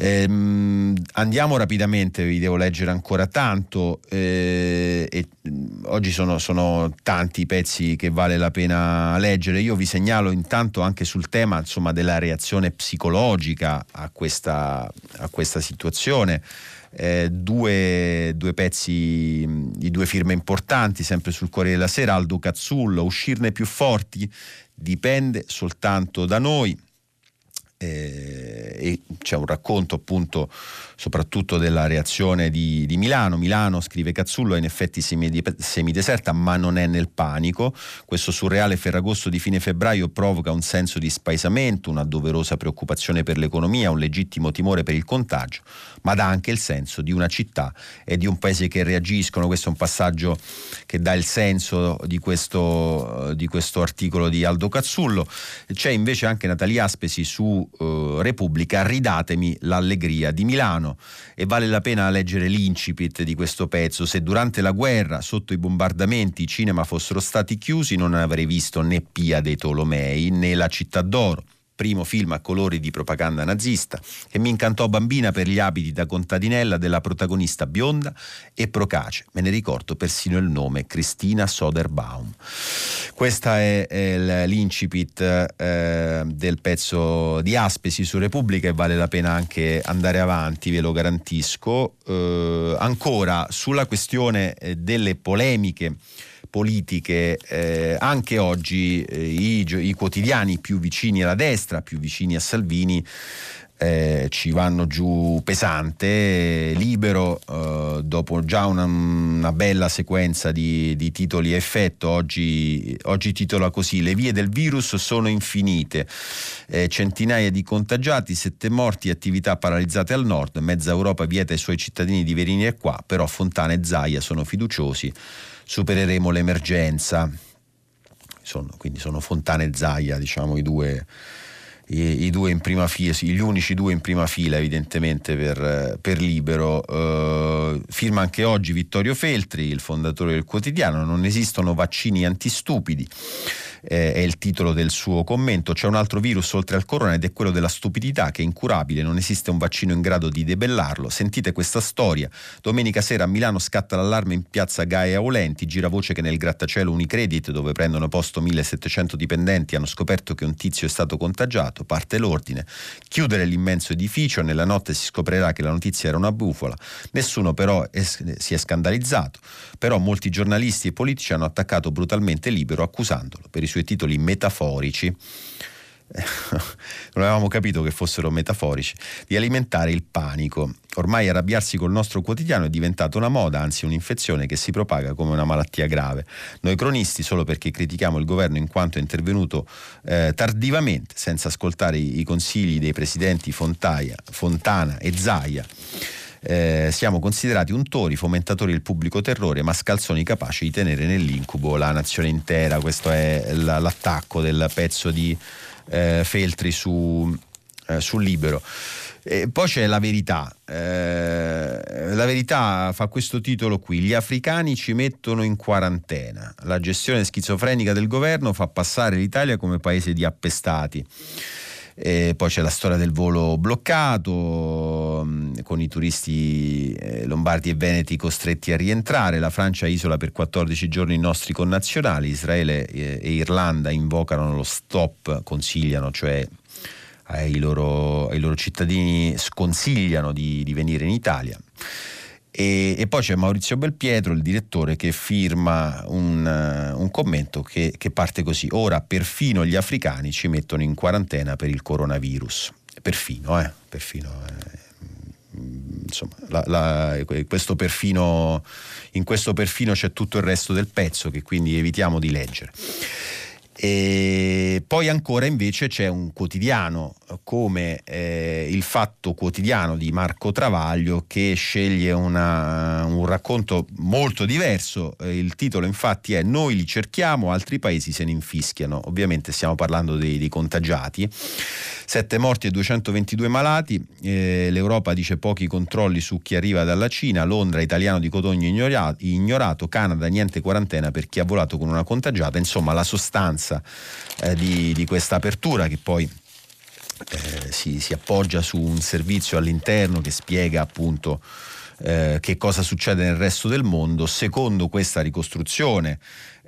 Ehm, andiamo rapidamente, vi devo leggere ancora tanto. Eh, e, mm, oggi sono, sono, tanti i pezzi che vale la pena leggere. Io vi segnalo intanto anche sul tema insomma, della reazione psicologica a questa, a questa situazione. Eh, due, due, pezzi mm, di due firme importanti, sempre sul Corriere della Sera, Aldo Cazzullo, uscirne più forti dipende soltanto da noi e c'è un racconto appunto soprattutto della reazione di, di Milano. Milano, scrive Cazzullo, è in effetti semideserta ma non è nel panico. Questo surreale Ferragosto di fine febbraio provoca un senso di spaesamento, una doverosa preoccupazione per l'economia, un legittimo timore per il contagio, ma dà anche il senso di una città e di un paese che reagiscono. Questo è un passaggio che dà il senso di questo, di questo articolo di Aldo Cazzullo. C'è invece anche Natalia Aspesi su eh, Repubblica, ridatemi l'allegria di Milano e vale la pena leggere l'incipit di questo pezzo. Se durante la guerra, sotto i bombardamenti, i cinema fossero stati chiusi non avrei visto né Pia dei Tolomei né la città d'oro primo film a colori di propaganda nazista, e mi incantò bambina per gli abiti da contadinella della protagonista bionda e procace. Me ne ricordo persino il nome, Cristina Soderbaum. Questa è, è l'incipit eh, del pezzo di Aspesi su Repubblica e vale la pena anche andare avanti, ve lo garantisco. Eh, ancora sulla questione eh, delle polemiche politiche, eh, anche oggi eh, i, i, quotidiani più vicini alla destra, più vicini a Salvini, eh, ci vanno giù pesante, libero, eh, dopo già una, una, bella sequenza di, di titoli effetto, oggi, oggi, titola così, le vie del virus sono infinite, eh, centinaia di contagiati, sette morti, attività paralizzate al nord, mezza Europa vieta ai suoi cittadini di venire qua, però Fontana e Zaia sono fiduciosi, supereremo l'emergenza. Sono, quindi sono Fontana e Zaia, diciamo, i due i, i, due in prima fila, gli unici due in prima fila evidentemente per, per Libero. Uh, firma anche oggi Vittorio Feltri, il fondatore del quotidiano, non esistono vaccini antistupidi eh, è il titolo del suo commento. C'è un altro virus oltre al corona ed è quello della stupidità che è incurabile, non esiste un vaccino in grado di debellarlo. Sentite questa storia. Domenica sera a Milano scatta l'allarme in piazza Gaia Aulenti, gira voce che nel grattacielo Unicredit, dove prendono posto 1700 dipendenti, hanno scoperto che un tizio è stato contagiato, parte l'ordine. Chiudere l'immenso edificio, nella notte si scoprirà che la notizia era una bufola. Nessuno però è, si è scandalizzato. Però molti giornalisti e politici hanno attaccato brutalmente Libero accusandolo per i suoi titoli metaforici <laughs> non avevamo capito che fossero metaforici, di alimentare il panico. Ormai arrabbiarsi col nostro quotidiano è diventato una moda, anzi un'infezione che si propaga come una malattia grave. Noi cronisti, solo perché critichiamo il governo in quanto è intervenuto eh, tardivamente, senza ascoltare i, consigli dei presidenti Fontaia, Fontana e Zaia, eh, siamo considerati untori, fomentatori del pubblico terrore, ma scalzoni capaci di tenere nell'incubo la nazione intera. Questo è l'attacco del pezzo di eh, Feltri su, eh, sul Libero. E poi c'è la verità. Eh, la verità fa questo titolo qui: Gli africani ci mettono in quarantena. La gestione schizofrenica del governo fa passare l'Italia come paese di appestati. E poi c'è la storia del volo bloccato, mm, con i turisti eh, lombardi e veneti costretti a rientrare. La Francia isola per 14 giorni i nostri connazionali. Israele eh, e Irlanda invocano lo stop, consigliano, cioè ai loro, ai loro cittadini sconsigliano di, di venire in Italia. E, e, poi c'è Maurizio Belpietro, il direttore, che firma un, uh, un commento che, che, parte così. Ora perfino gli africani ci mettono in quarantena per il coronavirus. Perfino, eh? Perfino. Eh. Insomma, la, la, questo perfino, in questo perfino c'è tutto il resto del pezzo che quindi evitiamo di leggere. E poi ancora invece c'è un quotidiano come eh, il Fatto Quotidiano di Marco Travaglio che sceglie una, un racconto molto diverso. Eh, il titolo infatti è Noi li cerchiamo, altri paesi se ne infischiano. Ovviamente stiamo parlando dei, dei contagiati. 7 morti e 222 malati, eh, l'Europa dice pochi controlli su chi arriva dalla Cina, Londra italiano di Cotogno ignorato, ignorato Canada niente quarantena per chi ha volato con una contagiata, insomma la sostanza eh, di, di questa apertura che poi eh, si, si, appoggia su un servizio all'interno che spiega appunto eh, che cosa succede nel resto del mondo secondo questa ricostruzione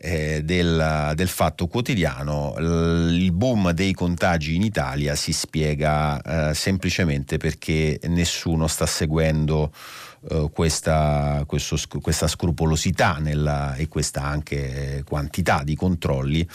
eh, del, del, fatto quotidiano, il boom dei contagi in Italia si spiega eh, semplicemente perché nessuno sta seguendo eh, questa, questo, questa, scrupolosità nella, e questa anche quantità di controlli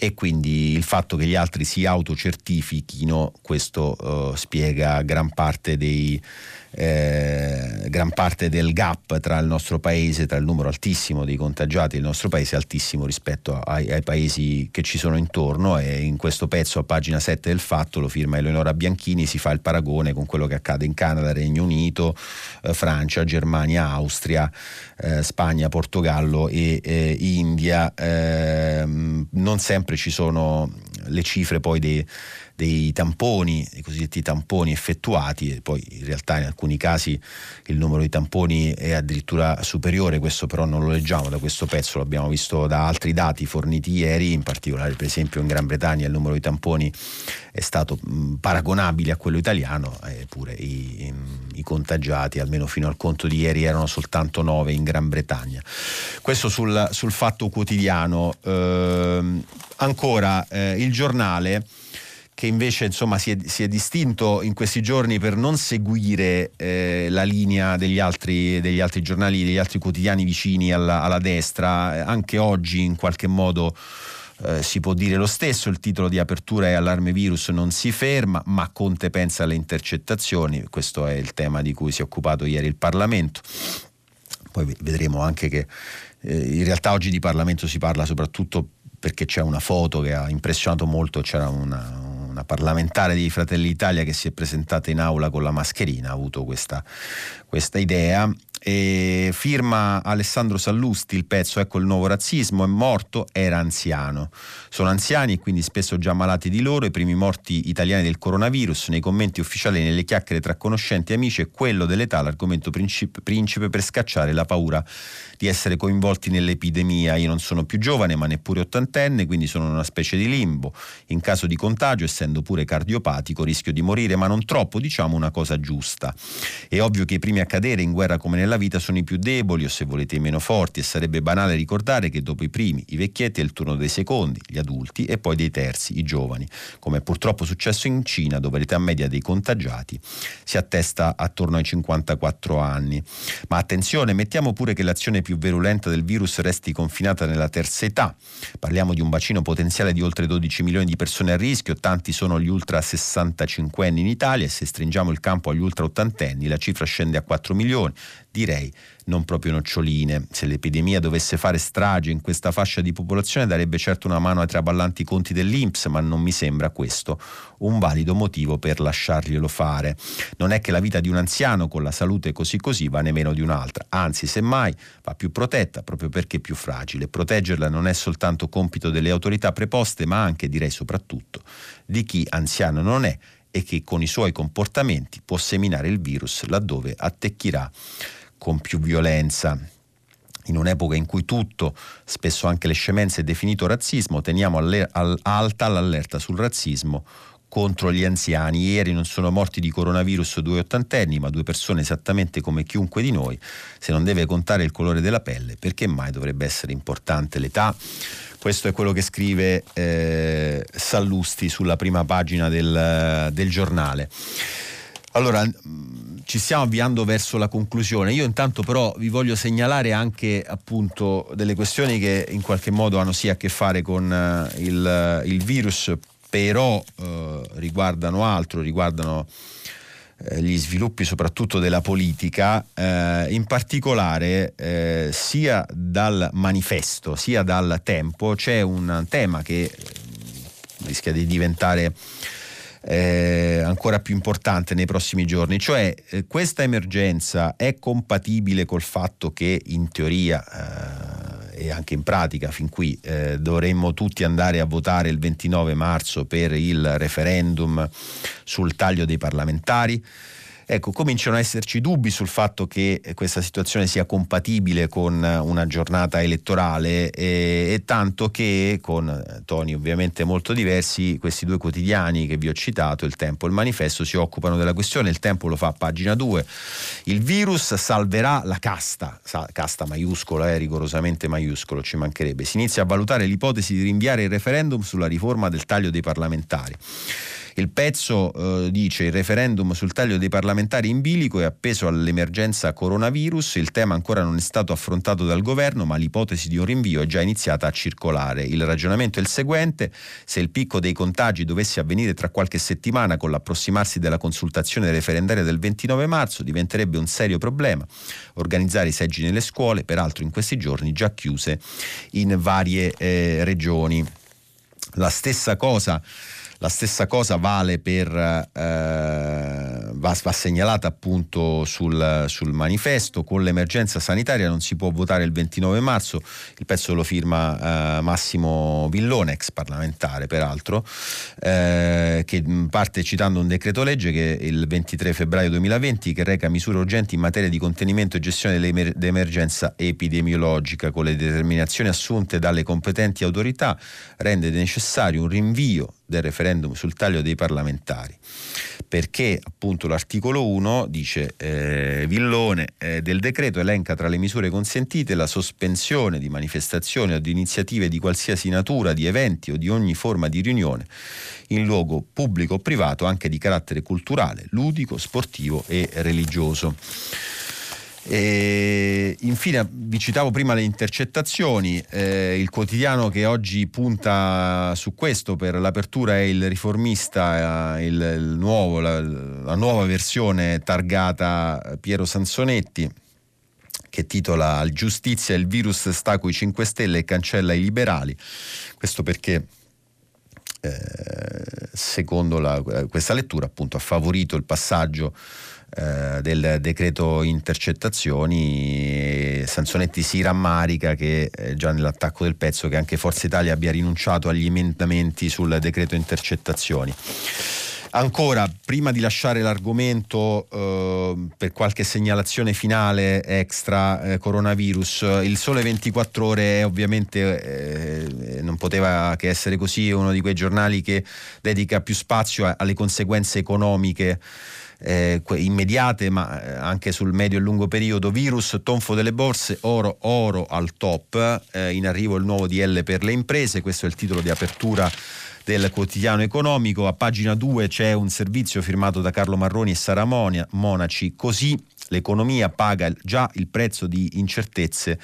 e quindi il fatto che gli altri si autocertifichino, questo eh, spiega gran parte dei eh, gran parte del gap tra il nostro paese, tra il numero altissimo dei contagiati del nostro paese, altissimo rispetto ai, ai, paesi che ci sono intorno e in questo pezzo a pagina 7 del fatto lo firma Eleonora Bianchini, si fa il paragone con quello che accade in Canada, Regno Unito, eh, Francia, Germania, Austria, eh, Spagna, Portogallo e India. Ehm, non sempre ci sono le cifre poi dei dei tamponi, i cosiddetti tamponi effettuati e poi in realtà in alcuni casi il numero di tamponi è addirittura superiore, questo però non lo leggiamo da questo pezzo, l'abbiamo visto da altri dati forniti ieri, in particolare per esempio in Gran Bretagna il numero di tamponi è stato paragonabile a quello italiano, eppure i, i contagiati almeno fino al conto di ieri erano soltanto 9 in Gran Bretagna. Questo sul, sul fatto quotidiano. Eh, ancora eh, il giornale che invece insomma, si, è, si, è, distinto in questi giorni per non seguire eh, la linea degli altri, degli altri, giornali, degli altri quotidiani vicini alla, alla destra. Anche oggi in qualche modo eh, si può dire lo stesso, il titolo di apertura è Allarme virus non si ferma, ma Conte pensa alle intercettazioni, questo è il tema di cui si è occupato ieri il Parlamento. Poi vedremo anche che eh, in realtà oggi di Parlamento si parla soprattutto perché c'è una foto che ha impressionato molto, c'era una, una parlamentare di Fratelli d'Italia che si è presentata in aula con la mascherina, ha avuto questa, questa idea e firma Alessandro Sallusti il pezzo Ecco il nuovo razzismo, è morto, era anziano. Sono anziani e quindi spesso già malati di loro, i primi morti italiani del coronavirus, nei commenti ufficiali nelle chiacchiere tra conoscenti e amici è quello dell'età l'argomento principe, principe per scacciare la paura di essere coinvolti nell'epidemia. Io non sono più giovane ma neppure ottantenne, quindi sono in una specie di limbo. In caso di contagio, essendo pure cardiopatico, rischio di morire, ma non troppo, diciamo una cosa giusta. È ovvio che i primi a cadere in guerra come nella vita sono i più deboli o se volete i meno forti e sarebbe banale ricordare che dopo i primi, i vecchietti, è il turno dei secondi, gli adulti e poi dei terzi, i giovani, come è purtroppo successo in Cina dove l'età media dei contagiati si attesta attorno ai 54 anni. Ma attenzione, mettiamo pure che l'azione più virulenta del virus resti confinata nella terza età. Parliamo di un bacino potenziale di oltre 12 milioni di persone a rischio, tanti sono gli ultra 65 anni in Italia e se stringiamo il campo agli ultra ottantenni la cifra scende a 4 milioni direi non proprio noccioline. Se l'epidemia dovesse fare strage in questa fascia di popolazione darebbe certo una mano ai traballanti conti dell'Inps, ma non mi sembra questo un valido motivo per lasciarglielo fare. Non è che la vita di un anziano con la salute così così va nemmeno di un'altra, anzi semmai va più protetta proprio perché è più fragile. Proteggerla non è soltanto compito delle autorità preposte, ma anche, direi soprattutto, di chi anziano non è e che con i suoi comportamenti può seminare il virus laddove attecchirà con più violenza. In un'epoca in cui tutto, spesso anche le scemenze, è definito razzismo, teniamo alle, al, alta l'allerta sul razzismo contro gli anziani. Ieri non sono morti di coronavirus due ottantenni, ma due persone esattamente come chiunque di noi. Se non deve contare il colore della pelle, perché mai dovrebbe essere importante l'età? Questo è quello che scrive eh, Sallusti sulla prima pagina del, del giornale. Allora, ci stiamo avviando verso la conclusione. Io intanto però vi voglio segnalare anche appunto delle questioni che in qualche modo hanno sì a che fare con uh, il, il, virus, però uh, riguardano altro, riguardano uh, gli sviluppi soprattutto della politica, in particolare sia dal manifesto sia dal tempo c'è un tema che rischia di diventare eh, ancora più importante nei prossimi giorni, cioè eh, questa emergenza è compatibile col fatto che in teoria eh, e anche in pratica fin qui eh, dovremmo tutti andare a votare il 29 marzo per il referendum sul taglio dei parlamentari? Ecco, cominciano ad esserci dubbi sul fatto che questa situazione sia compatibile con una giornata elettorale e, e tanto che con toni ovviamente molto diversi questi due quotidiani che vi ho citato, il Tempo e il Manifesto, si occupano della questione. Il Tempo lo fa a pagina 2. Il virus salverà la casta, casta maiuscola, eh, rigorosamente maiuscolo, ci mancherebbe. Si inizia a valutare l'ipotesi di rinviare il referendum sulla riforma del taglio dei parlamentari. Il pezzo eh, dice il referendum sul taglio dei parlamentari in bilico è appeso all'emergenza coronavirus, il tema ancora non è stato affrontato dal governo ma l'ipotesi di un rinvio è già iniziata a circolare. Il ragionamento è il seguente, se il picco dei contagi dovesse avvenire tra qualche settimana con l'approssimarsi della consultazione referendaria del 29 marzo diventerebbe un serio problema organizzare i seggi nelle scuole, peraltro in questi giorni già chiuse in varie eh, regioni. La stessa cosa La stessa cosa vale per, eh, va, va, segnalata appunto sul, sul, manifesto, con l'emergenza sanitaria non si può votare il 29 marzo, il pezzo lo firma eh, Massimo Villone, ex parlamentare peraltro, eh, che parte citando un decreto legge che il 23 febbraio 2020 che reca misure urgenti in materia di contenimento e gestione dell'emergenza epidemiologica con le determinazioni assunte dalle competenti autorità rende necessario un rinvio del referendum sul taglio dei parlamentari, perché appunto l'articolo 1 dice eh, Villone eh, del decreto elenca tra le misure consentite la sospensione di manifestazioni o di iniziative di qualsiasi natura, di eventi o di ogni forma di riunione in luogo pubblico o privato anche di carattere culturale, ludico, sportivo e religioso. E infine vi citavo prima le intercettazioni, eh, il quotidiano che oggi punta su questo per l'apertura è il riformista, eh, il, il nuovo, la, la nuova versione targata Piero Sansonetti che titola Giustizia il virus sta coi 5 Stelle e cancella i liberali. Questo perché eh, secondo la, questa lettura appunto ha favorito il passaggio eh, del decreto intercettazioni Sansonetti si rammarica che eh, già nell'attacco del pezzo che anche Forza Italia abbia rinunciato agli emendamenti sul decreto intercettazioni. Ancora, prima di lasciare l'argomento eh, per qualche segnalazione finale extra eh, coronavirus, il Sole 24 Ore ovviamente eh, non poteva che essere così, è uno di quei giornali che dedica più spazio a, alle conseguenze economiche eh, immediate ma eh, anche sul medio e lungo periodo, virus, tonfo delle borse, oro, oro al top, eh, in arrivo il nuovo DL per le imprese, questo è il titolo di apertura del quotidiano economico, a pagina 2 c'è un servizio firmato da Carlo Marroni e Sara Monaci, così l'economia paga già il prezzo di incertezze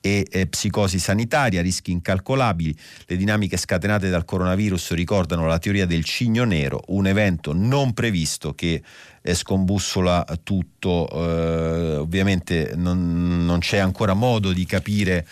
e eh, psicosi sanitaria, rischi incalcolabili. Le dinamiche scatenate dal coronavirus ricordano la teoria del cigno nero, un evento non previsto che eh, scombussola tutto. Eh, ovviamente non, non c'è ancora modo di capire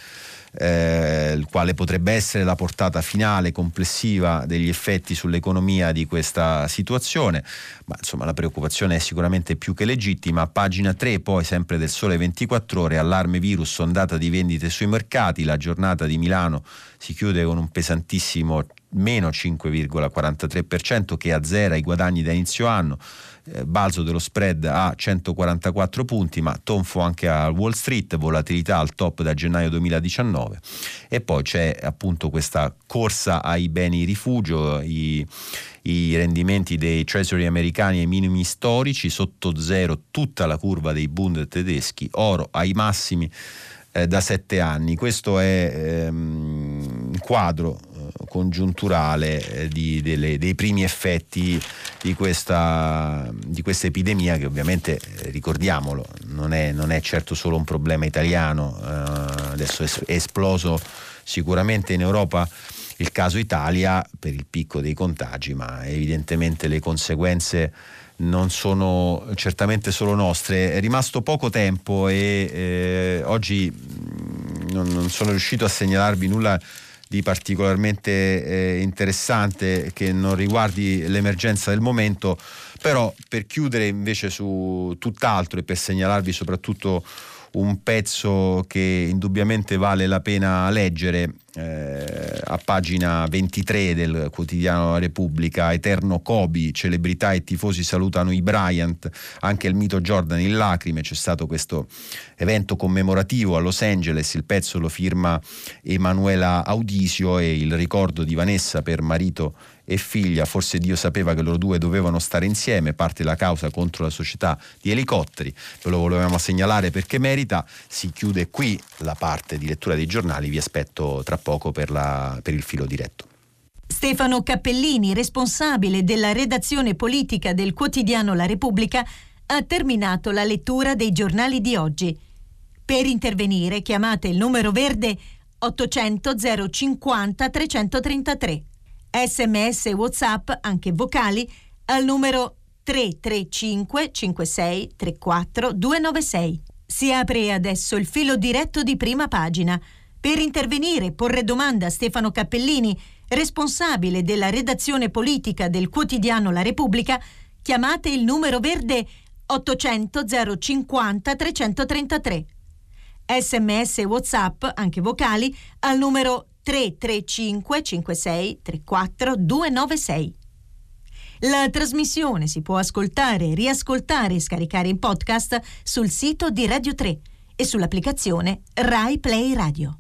eh, quale potrebbe essere la portata finale complessiva degli effetti sull'economia di questa situazione, ma insomma la preoccupazione è sicuramente più che legittima. Pagina 3 poi sempre del Sole 24 ore, allarme virus, ondata di vendite sui mercati, la giornata di Milano si chiude con un pesantissimo meno 5,43% che azzera i guadagni da inizio anno eh, balzo dello spread a 144 punti, ma tonfo anche a Wall Street, volatilità al top da gennaio 2019 e poi c'è appunto questa corsa ai beni rifugio, i, i rendimenti dei treasury americani ai minimi storici, sotto zero tutta la curva dei Bund tedeschi, oro ai massimi eh, da sette anni. Questo è ehm, quadro congiunturale eh, di, delle, dei primi effetti di questa, di questa, epidemia che ovviamente, eh, ricordiamolo, non è, non è, certo solo un problema italiano, eh, adesso è, è esploso sicuramente in Europa il caso Italia per il picco dei contagi, ma evidentemente le conseguenze non sono certamente solo nostre. È rimasto poco tempo e eh, oggi mm, non, non, sono riuscito a segnalarvi nulla di particolarmente eh, interessante che non riguardi l'emergenza del momento, però per chiudere invece su tutt'altro e per segnalarvi soprattutto un pezzo che indubbiamente vale la pena leggere eh, a pagina 23 del quotidiano La Repubblica, Eterno Kobe, celebrità e tifosi salutano i Bryant, anche il mito Jordan in lacrime, c'è stato questo evento commemorativo a Los Angeles, il pezzo lo firma Emanuela Audisio e il ricordo di Vanessa per marito e figlia, forse Dio sapeva che loro due dovevano stare insieme, parte la causa contro la società di elicotteri, ve lo volevamo segnalare perché merita, si chiude qui la parte di lettura dei giornali, vi aspetto tra poco per, la, per il filo diretto. Stefano Cappellini, responsabile della redazione politica del quotidiano La Repubblica, ha terminato la lettura dei giornali di oggi. Per intervenire chiamate il numero verde 800 050 333 sms e whatsapp, anche vocali, al numero 335 56 34 296. Si apre adesso il filo diretto di prima pagina. Per intervenire, porre domanda a Stefano Cappellini, responsabile della redazione politica del quotidiano La Repubblica, chiamate il numero verde 800 050 333. Sms e WhatsApp, anche vocali, al numero 335 56 34 296. La trasmissione si può ascoltare, riascoltare e scaricare in podcast sul sito di Radio 3 e sull'applicazione Rai Play Radio.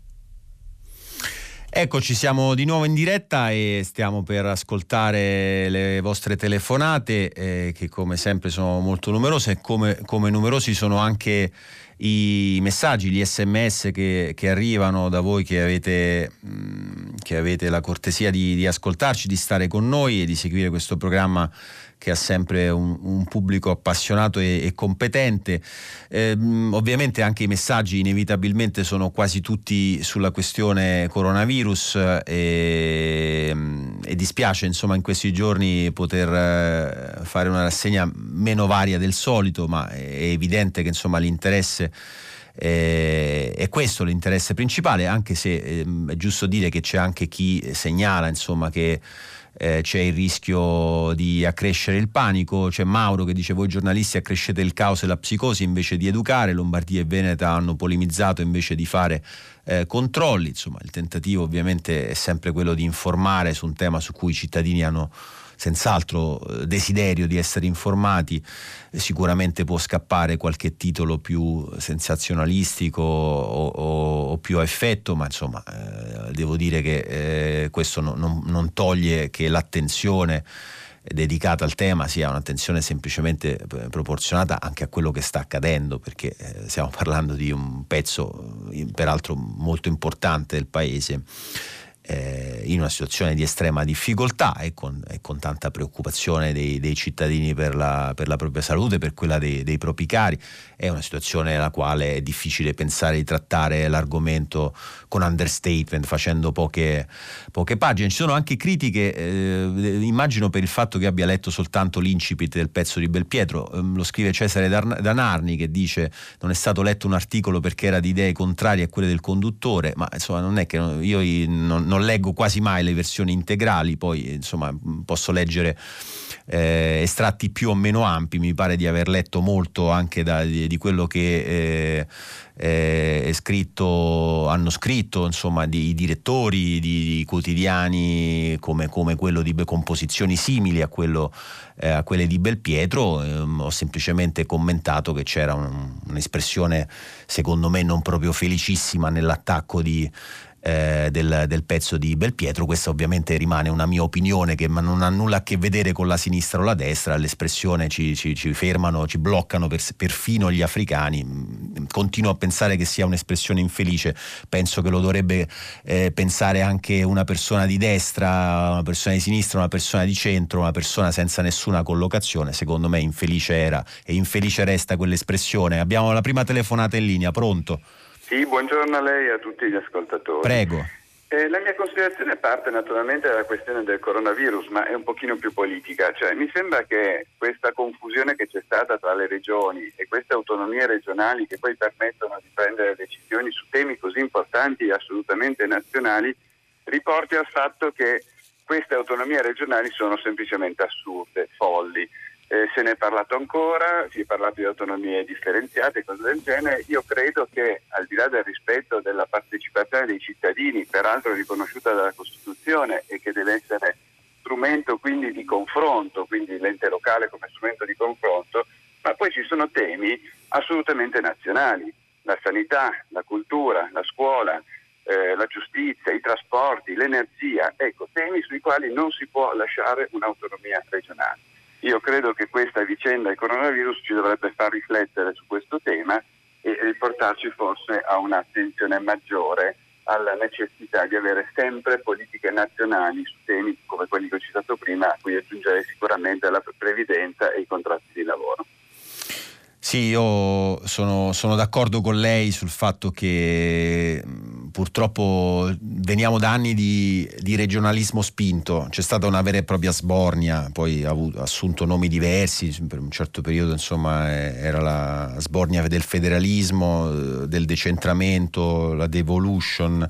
Eccoci, siamo di nuovo in diretta e stiamo per ascoltare le vostre telefonate eh, che come sempre sono molto numerose e come, come numerosi sono anche i messaggi, gli sms che, che arrivano da voi che avete, mm, che avete la cortesia di, di, ascoltarci, di stare con noi e di seguire questo programma che ha sempre un, un pubblico appassionato e, e competente. Eh, ovviamente anche i messaggi inevitabilmente sono quasi tutti sulla questione coronavirus e, e dispiace insomma in questi giorni poter eh, fare una rassegna meno varia del solito, ma è evidente che insomma l'interesse eh, è questo l'interesse principale, anche se eh, è giusto dire che c'è anche chi segnala insomma, che eh, c'è il rischio di accrescere il panico, c'è Mauro che dice voi giornalisti accrescete il caos e la psicosi invece di educare, Lombardia e Veneta hanno polemizzato invece di fare eh, controlli, insomma il tentativo ovviamente è sempre quello di informare su un tema su cui i cittadini hanno senz'altro eh, desiderio di essere informati, sicuramente può scappare qualche titolo più sensazionalistico o, o, o più a effetto, ma insomma eh, devo dire che eh, questo no, non, non toglie che l'attenzione dedicata al tema sia un'attenzione semplicemente eh, proporzionata anche a quello che sta accadendo, perché eh, stiamo parlando di un pezzo peraltro molto importante del paese eh, in una situazione di estrema difficoltà e con, e con tanta preoccupazione dei, dei cittadini per la, per la, propria salute, per quella dei, dei, propri cari. È una situazione nella quale è difficile pensare di trattare l'argomento con understatement, facendo poche, poche pagine. Ci sono anche critiche, eh, immagino per il fatto che abbia letto soltanto l'incipit del pezzo di Belpietro, eh, lo scrive Cesare Danarni che dice non è stato letto un articolo perché era di idee contrarie a quelle del conduttore, ma insomma non è che io non, non leggo quasi mai le versioni integrali, poi insomma posso leggere eh, estratti più o meno ampi, mi pare di aver letto molto anche da, di, di, quello che eh, scritto, hanno scritto insomma, di, i direttori di, di quotidiani come, come, quello di composizioni simili a, quello, eh, a quelle di Belpietro, ehm, ho semplicemente commentato che c'era un, un'espressione secondo me non proprio felicissima nell'attacco di eh, del, del, pezzo di Belpietro. Questa ovviamente rimane una mia opinione che non ha nulla a che vedere con la sinistra o la destra, l'espressione ci, ci, ci fermano, ci bloccano per, perfino gli africani. Mm, continuo a pensare che sia un'espressione infelice, penso che lo dovrebbe eh, pensare anche una persona di destra, una persona di sinistra, una persona di centro, una persona senza nessuna collocazione. Secondo me infelice era e infelice resta quell'espressione. Abbiamo la prima telefonata in linea, pronto? Sì, buongiorno a lei e a tutti gli ascoltatori. Prego. Eh, la mia considerazione parte naturalmente dalla questione del coronavirus, ma è un pochino più politica. Cioè, mi sembra che questa confusione che c'è stata tra le regioni e queste autonomie regionali che poi permettono di prendere decisioni su temi così importanti e assolutamente nazionali riporti al fatto che queste autonomie regionali sono semplicemente assurde, folli eh, se ne è parlato ancora, si è parlato di autonomie differenziate cose del genere. Io credo che al di là del rispetto della partecipazione dei cittadini, peraltro riconosciuta dalla Costituzione e che deve essere strumento quindi di confronto, quindi l'ente locale come strumento di confronto, ma poi ci sono temi assolutamente nazionali, la sanità, la cultura, la scuola, eh, la giustizia, i trasporti, l'energia, ecco, temi sui quali non si può lasciare un'autonomia regionale. Io credo che questa vicenda del coronavirus ci dovrebbe far riflettere su questo tema e riportarci forse a un'attenzione maggiore alla necessità di avere sempre politiche nazionali su temi come quelli che ho citato prima, a cui aggiungerei sicuramente la previdenza e i contratti di lavoro. Sì, io sono, sono d'accordo con lei sul fatto che purtroppo veniamo da anni di, di, regionalismo spinto, c'è stata una vera e propria sbornia, poi ha, avuto, ha assunto nomi diversi, per un certo periodo insomma era la sbornia del federalismo, eh, del decentramento, la devolution.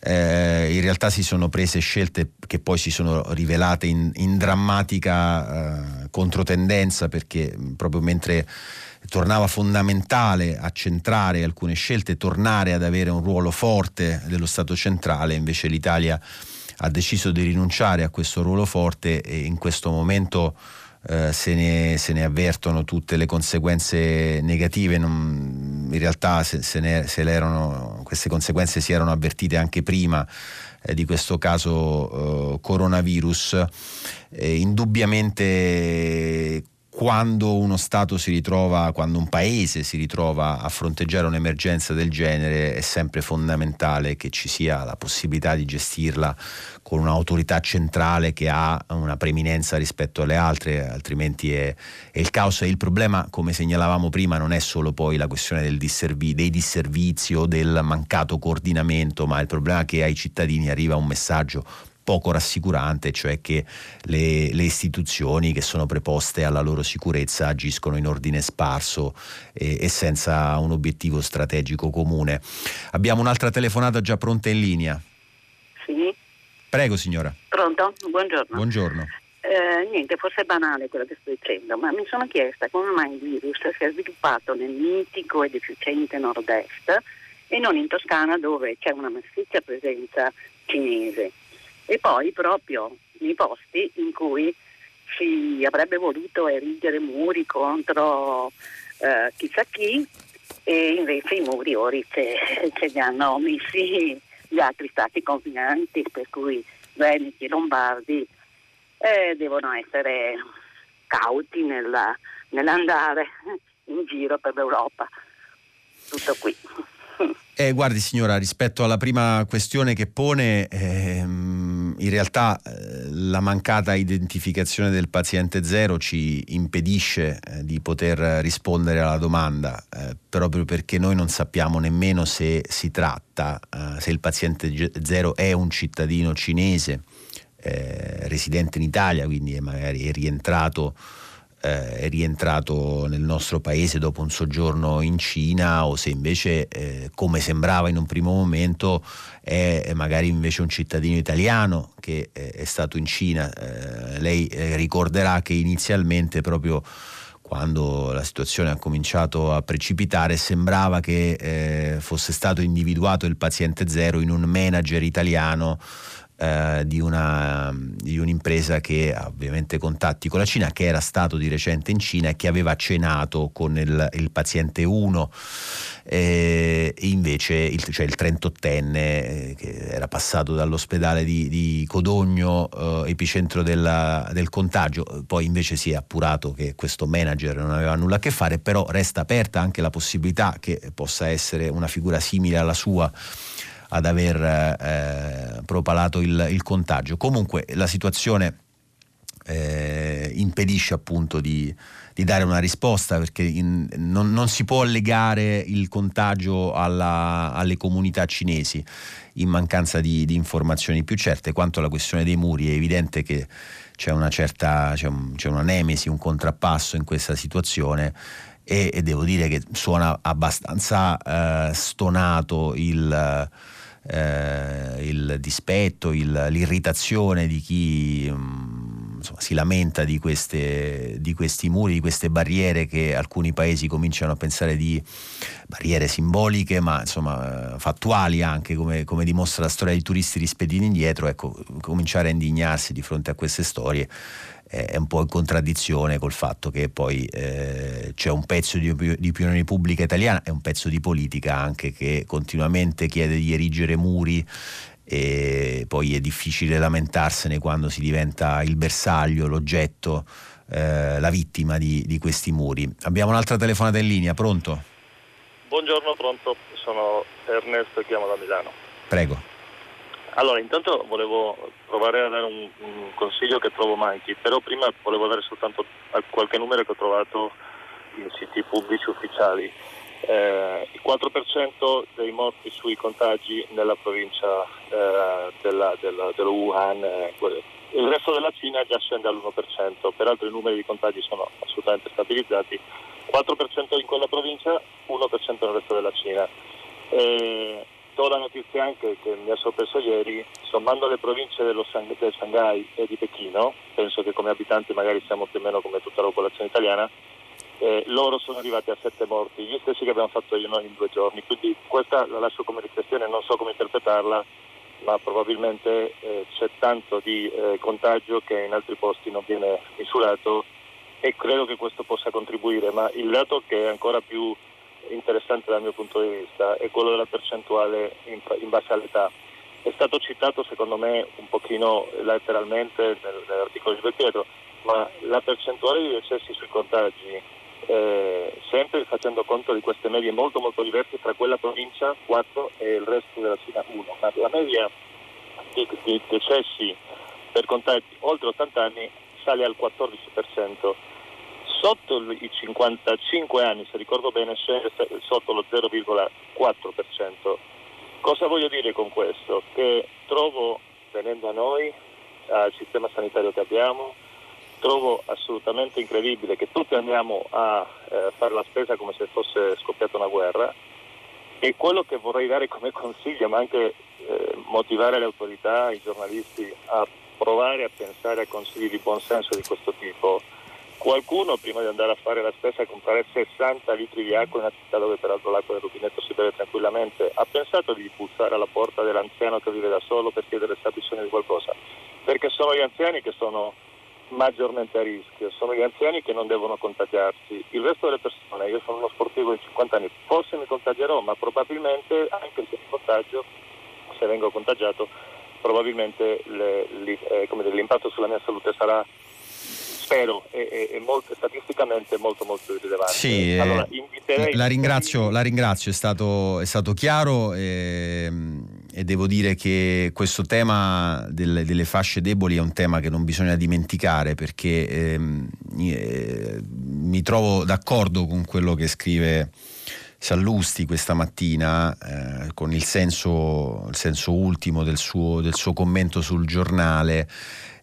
Eh, in realtà si sono prese scelte che poi si sono rivelate in, in drammatica eh, controtendenza perché proprio mentre tornava fondamentale a centrare alcune scelte, tornare ad avere un ruolo forte dello Stato centrale, invece l'Italia ha deciso di rinunciare a questo ruolo forte e in questo momento eh, se, ne, se, ne, avvertono tutte le conseguenze negative, non, in realtà se, se, ne, se queste conseguenze si erano avvertite anche prima eh, di questo caso eh, coronavirus. indubbiamente quando uno Stato si ritrova, quando un paese si ritrova a fronteggiare un'emergenza del genere, è sempre fondamentale che ci sia la possibilità di gestirla con un'autorità centrale che ha una preeminenza rispetto alle altre, altrimenti è, è il caos. E il problema, come segnalavamo prima, non è solo poi la questione disservi- dei disservizi o del mancato coordinamento, ma il problema è che ai cittadini arriva un messaggio poco rassicurante, cioè che le, le, istituzioni che sono preposte alla loro sicurezza agiscono in ordine sparso e, e, senza un obiettivo strategico comune. Abbiamo un'altra telefonata già pronta in linea. Sì. Prego signora. Pronto? Buongiorno. Buongiorno. Eh, niente, forse è banale quello che sto dicendo, ma mi sono chiesta come mai il virus si è sviluppato nel mitico ed efficiente nord-est e non in Toscana dove c'è una massiccia presenza cinese e poi proprio nei posti in cui si avrebbe voluto erigere muri contro eh, chissà chi e invece i muri ora ce, ce li hanno messi gli altri stati confinanti per cui Veneti e Lombardi eh, devono essere cauti nella, nell'andare in giro per l'Europa. Tutto qui. Eh, guardi signora, rispetto alla prima questione che pone, ehm, in realtà eh, la mancata identificazione del paziente zero ci impedisce eh, di poter rispondere alla domanda, eh, proprio perché noi non sappiamo nemmeno se si tratta, se il paziente zero è un cittadino cinese residente in Italia, quindi è magari è rientrato eh, è rientrato nel nostro paese dopo un soggiorno in Cina o se invece, eh, come sembrava in un primo momento, è magari invece un cittadino italiano che eh, è stato in Cina. Eh, lei eh, ricorderà che inizialmente proprio quando la situazione ha cominciato a precipitare, sembrava che eh, fosse stato individuato il paziente zero in un manager italiano eh, di, una, di, un'impresa che ha ovviamente contatti con la Cina, che era stato di recente in Cina e che aveva cenato con il, il paziente 1 eh, invece il, cioè il 38enne eh, che era passato dall'ospedale di, di Codogno, eh, epicentro della, del contagio, poi invece si è appurato che questo manager non aveva nulla a che fare, però resta aperta anche la possibilità che possa essere una figura simile alla sua ad aver eh, propalato il, il, contagio. Comunque la situazione eh, impedisce appunto di, di, dare una risposta perché in, non, non, si può legare il contagio alla, alle comunità cinesi in mancanza di, di, informazioni più certe. Quanto alla questione dei muri è evidente che c'è una certa c'è, un, c'è una nemesi, un contrappasso in questa situazione e, e devo dire che suona abbastanza eh, stonato il eh, il dispetto, il, l'irritazione di chi mh, mm, insomma, si lamenta di, queste, di, questi muri, di queste barriere che alcuni paesi cominciano a pensare di barriere simboliche ma insomma fattuali anche come, come dimostra la storia dei turisti rispediti indietro, ecco, cominciare a indignarsi di fronte a queste storie è un po' in contraddizione col fatto che poi eh, c'è un pezzo di, di opinione pubblica italiana e un pezzo di politica anche che continuamente chiede di erigere muri e poi è difficile lamentarsene quando si diventa il bersaglio, l'oggetto, eh, la vittima di, di, questi muri. Abbiamo un'altra telefonata in linea, pronto? Buongiorno, pronto, sono Ernesto e chiamo da Milano. Prego. Allora, intanto volevo provare a dare un, un consiglio che trovo manchi, però prima volevo dare soltanto qualche numero che ho trovato in siti pubblici ufficiali. eh, il 4% dei morti sui contagi nella provincia eh, della, della, dello Wuhan, eh, il resto della Cina già scende all'1%, peraltro i numeri di contagi sono assolutamente stabilizzati, 4% in quella provincia, 1% nel resto della Cina. Eh, do la notizia anche che mi ha sorpreso ieri, sommando le province dello, del Shanghai e di Pechino, penso che come abitanti magari siamo più o meno come tutta la popolazione italiana, eh, loro sono arrivati a sette morti, gli stessi che abbiamo fatto io noi in due giorni, quindi questa la lascio come riflessione, non so come interpretarla, ma probabilmente eh, c'è tanto di eh, contagio che in altri posti non viene misurato e credo che questo possa contribuire, ma il dato che è ancora più interessante dal mio punto di vista è quello della percentuale in, in base all'età. È stato citato secondo me un pochino letteralmente nell'articolo di Pietro, ma la percentuale di decessi sui contagi, eh, sempre facendo conto di queste medie molto molto diverse tra quella provincia 4 e il resto della Cina 1, ma la media di, di decessi per contagi oltre 80 anni sale al 14% sotto i 55 anni, se ricordo bene, scende sotto lo 0,4%. Cosa voglio dire con questo? Che trovo, venendo a noi, al sistema sanitario che abbiamo, trovo assolutamente incredibile che tutti andiamo a eh, fare la spesa come se fosse scoppiata una guerra e quello che vorrei dare come consiglio, ma anche eh, motivare le autorità, i giornalisti a provare a pensare a consigli di buonsenso di questo tipo, Qualcuno prima di andare a fare la spesa e comprare 60 litri di acqua in una città dove peraltro l'acqua del rubinetto si beve tranquillamente, ha pensato di bussare alla porta dell'anziano che vive da solo per chiedere se ha bisogno di qualcosa? Perché sono gli anziani che sono maggiormente a rischio, sono gli anziani che non devono contagiarsi. Il resto delle persone, io sono uno sportivo di 50 anni, forse mi contagerò, ma probabilmente anche se mi contagio, se vengo contagiato, probabilmente le, eh, l'impatto sulla mia salute sarà spero, è, è, è molto, statisticamente molto molto rilevante. Sì, allora, eh, la, ringrazio, la ringrazio, è stato, è stato chiaro e, ehm, e, devo dire che questo tema delle, delle, fasce deboli è un tema che non bisogna dimenticare perché ehm, eh, mi trovo d'accordo con quello che scrive Sallusti questa mattina eh, con il senso, il senso ultimo del suo, del suo commento sul giornale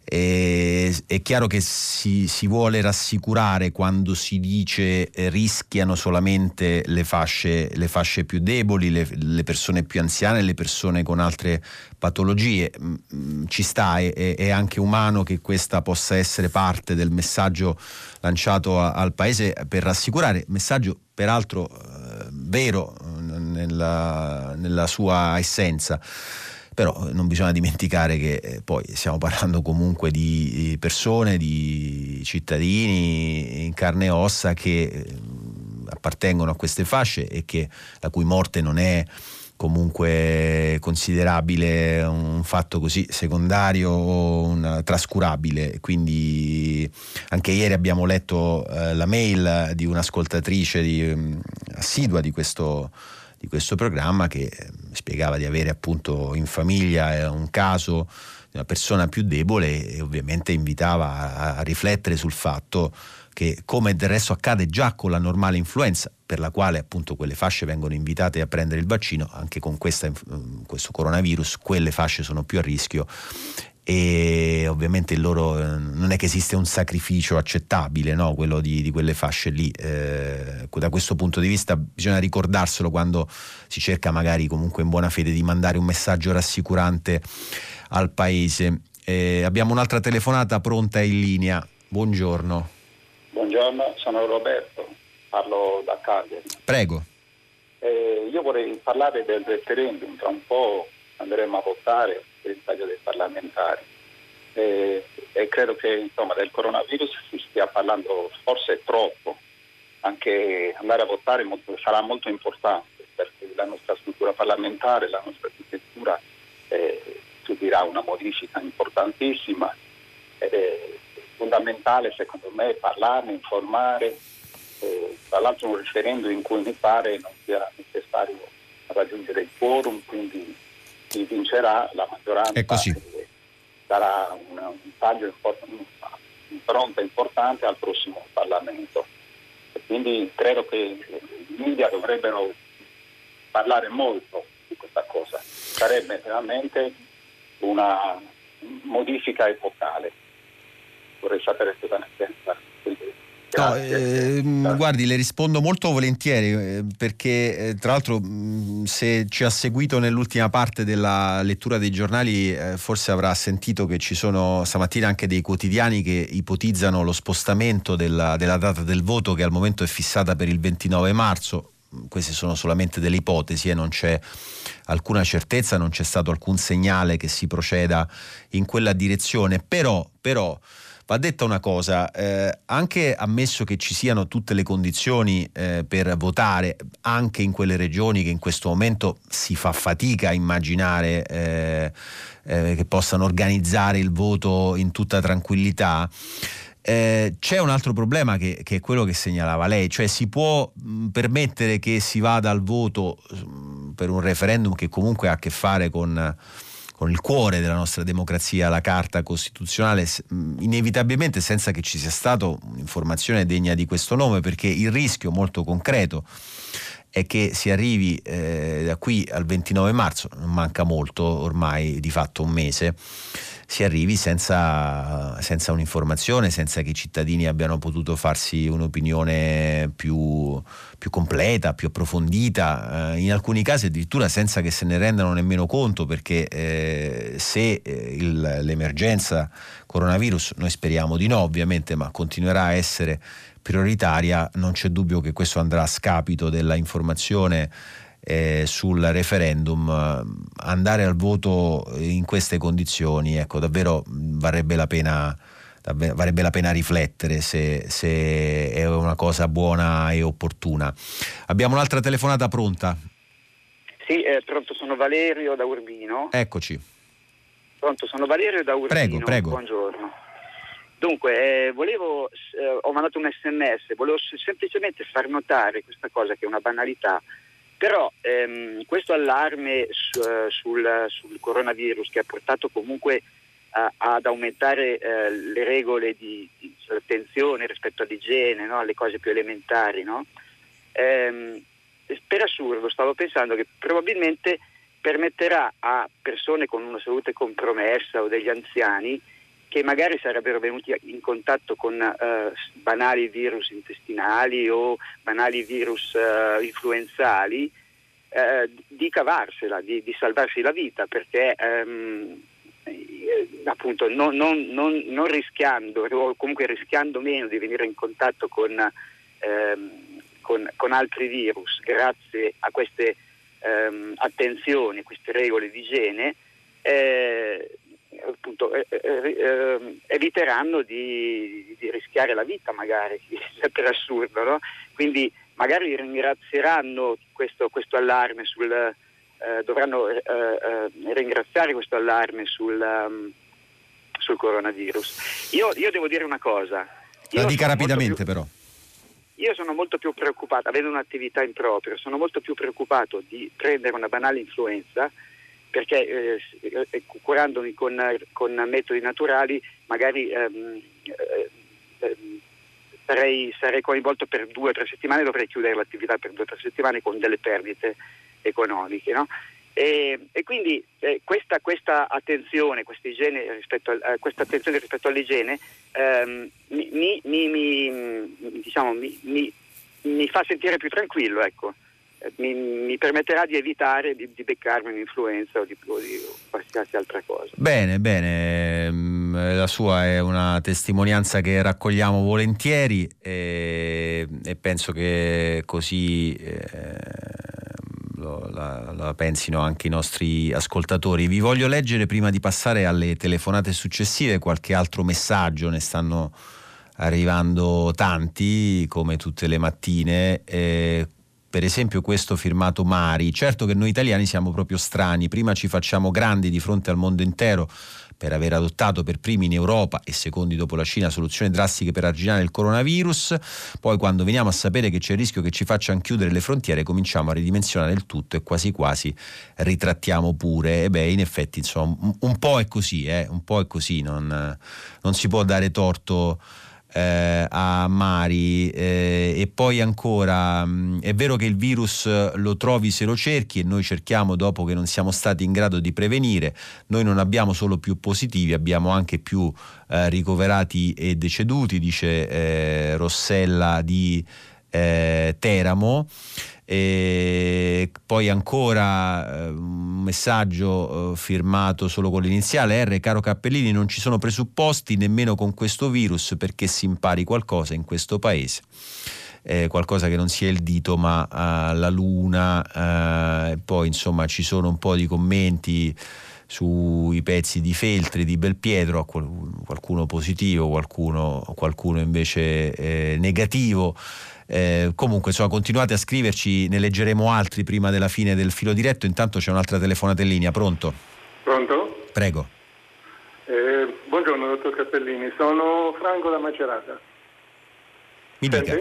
e, è chiaro che si, si, vuole rassicurare quando si dice eh, rischiano solamente le fasce, le fasce più deboli, le, le, persone più anziane, le persone con altre patologie. Mm, mm, ci sta, è, è, anche umano che questa possa essere parte del messaggio lanciato a, al Paese per rassicurare, messaggio peraltro eh, vero nella, nella sua essenza però non bisogna dimenticare che eh, poi stiamo parlando comunque di persone, di cittadini in carne e ossa che eh, appartengono a queste fasce e che, la cui morte non è comunque considerabile un fatto così secondario o trascurabile. Quindi anche ieri abbiamo letto eh, la mail di un'ascoltatrice di, um, assidua di questo di questo programma che eh, spiegava di avere appunto in famiglia eh, un caso di una persona più debole e ovviamente invitava a, riflettere sul fatto che come del resto accade già con la normale influenza, per la quale appunto quelle fasce vengono invitate a prendere il vaccino, anche con questa, questo coronavirus quelle fasce sono più a rischio e ovviamente loro eh, non è che esiste un sacrificio accettabile, no? quello di, di, quelle fasce lì. Eh, da questo punto di vista bisogna ricordarselo quando si cerca magari comunque in buona fede di mandare un messaggio rassicurante al paese. Eh, abbiamo un'altra telefonata pronta in linea. Buongiorno. Buongiorno, sono Roberto, parlo da Cagliari. Prego. Eh, io vorrei parlare del referendum, tra un po' andremo a votare il taglio dei parlamentari. E, e credo che insomma, del coronavirus si stia parlando forse troppo, anche andare a votare molto, sarà molto importante perché la nostra struttura parlamentare, la nostra architettura eh, subirà una modifica importantissima ed è fondamentale secondo me parlarne, informare, eh, tra l'altro un referendum in cui mi pare non sia necessario raggiungere il quorum, quindi chi vincerà la maggioranza darà un, un taglio importante, un'impronta importante al prossimo Parlamento. quindi credo che i media dovrebbero parlare molto di questa cosa. Sarebbe veramente una modifica epocale. Vorrei sapere cosa ne pensa. No, eh, guardi, le rispondo molto volentieri eh, perché eh, tra l'altro mh, se ci ha seguito nell'ultima parte della lettura dei giornali eh, forse avrà sentito che ci sono stamattina anche dei quotidiani che ipotizzano lo spostamento della, della data del voto che al momento è fissata per il 29 marzo. Queste sono solamente delle ipotesi e non c'è alcuna certezza, non c'è stato alcun segnale che si proceda in quella direzione, però, però Va detta una cosa, eh, anche ammesso che ci siano tutte le condizioni eh, per votare, anche in quelle regioni che in questo momento si fa fatica a immaginare eh, eh che possano organizzare il voto in tutta tranquillità, eh, c'è un altro problema che, che, è quello che segnalava lei, cioè si può mh, permettere che si vada al voto mh, per un referendum che comunque ha a che fare con con il cuore della nostra democrazia, la Carta Costituzionale, inevitabilmente senza che ci sia stata un'informazione degna di questo nome, perché il rischio molto concreto è che si arrivi eh, da qui al 29 marzo, non manca molto, ormai di fatto un mese, si arrivi senza, senza un'informazione, senza che i cittadini abbiano potuto farsi un'opinione più, più completa, più approfondita, eh, in alcuni casi addirittura senza che se ne rendano nemmeno conto, perché eh, se eh, il, l'emergenza coronavirus, noi speriamo di no ovviamente, ma continuerà a essere prioritaria, non c'è dubbio che questo andrà a scapito della informazione eh, sul referendum, andare al voto in queste condizioni, ecco, davvero varrebbe la pena, varrebbe la pena riflettere se, se, è una cosa buona e opportuna. Abbiamo un'altra telefonata pronta. Sì, eh, pronto, sono Valerio da Urbino. Eccoci. Pronto, sono Valerio da Urbino. Prego, prego. Buongiorno. Dunque, eh, volevo, eh, ho mandato un sms, volevo semplicemente far notare questa cosa che è una banalità, però ehm, questo allarme su, uh, sul, sul, coronavirus che ha portato comunque uh, ad aumentare uh, le regole di, di, attenzione rispetto all'igiene, no? alle cose più elementari, no? ehm, per assurdo stavo pensando che probabilmente permetterà a persone con una salute compromessa o degli anziani che magari sarebbero venuti in contatto con uh, banali virus intestinali o banali virus uh, influenzali, uh, di cavarsela, di, di, salvarsi la vita, perché um, appunto non, non, non, non, rischiando o comunque rischiando meno di venire in contatto con, um, con, con altri virus grazie a queste um, attenzioni, queste regole di igiene, eh, appunto, eh, eh, ehm, eviteranno di, di, rischiare la vita magari, <laughs> per assurdo, no? quindi magari ringrazieranno questo, questo allarme sul, eh, dovranno eh, eh, ringraziare questo allarme sul, um, sul coronavirus. Io, io, devo dire una cosa. La dica rapidamente più, però. Io sono molto più preoccupato, avendo un'attività in proprio, sono molto più preoccupato di prendere una banale influenza perché eh, eh, curandomi con, con, metodi naturali magari ehm, eh, ehm, sarei, sarei, coinvolto per due o tre settimane, dovrei chiudere l'attività per due o tre settimane con delle perdite economiche. No? E, e, quindi eh, questa, questa, attenzione, rispetto al, questa, attenzione, rispetto all'igiene ehm, mi, mi, mi, diciamo, mi, fa sentire più tranquillo. Ecco mi, mi, permetterà di evitare di, di beccarmi un'influenza o di, o di, qualsiasi altra cosa. Bene, bene, mm, la sua è una testimonianza che raccogliamo volentieri e, e penso che così eh, la, la, pensino anche i nostri ascoltatori. Vi voglio leggere prima di passare alle telefonate successive qualche altro messaggio, ne stanno arrivando tanti come tutte le mattine. Eh, per esempio questo firmato Mari, certo che noi italiani siamo proprio strani, prima ci facciamo grandi di fronte al mondo intero per aver adottato per primi in Europa e secondi dopo la Cina soluzioni drastiche per arginare il coronavirus, poi quando veniamo a sapere che c'è il rischio che ci facciano chiudere le frontiere cominciamo a ridimensionare il tutto e quasi quasi ritrattiamo pure. E beh, in effetti insomma un, po' è così, eh? un po' è così, non, non si può dare torto eh, a Mari eh, e poi ancora mh, mm, è vero che il virus lo trovi se lo cerchi e noi cerchiamo dopo che non siamo stati in grado di prevenire, noi non abbiamo solo più positivi, abbiamo anche più eh, ricoverati e deceduti, dice eh, Rossella di eh, Teramo. E poi ancora eh, un messaggio eh, firmato solo con l'iniziale R, caro Cappellini, non ci sono presupposti nemmeno con questo virus perché si impari qualcosa in questo paese. Eh, qualcosa che non sia il dito ma uh, la luna, poi insomma ci sono un po' di commenti sui pezzi di Feltri, di Belpietro, qualcuno positivo, qualcuno, qualcuno invece eh, negativo. Eh, comunque, insomma, continuate a scriverci, ne leggeremo altri prima della fine del filo diretto. Intanto c'è un'altra telefonata in linea. Pronto? Pronto? Prego. Eh, buongiorno, dottor Cappellini. Sono Franco da Macerata. Mi dica.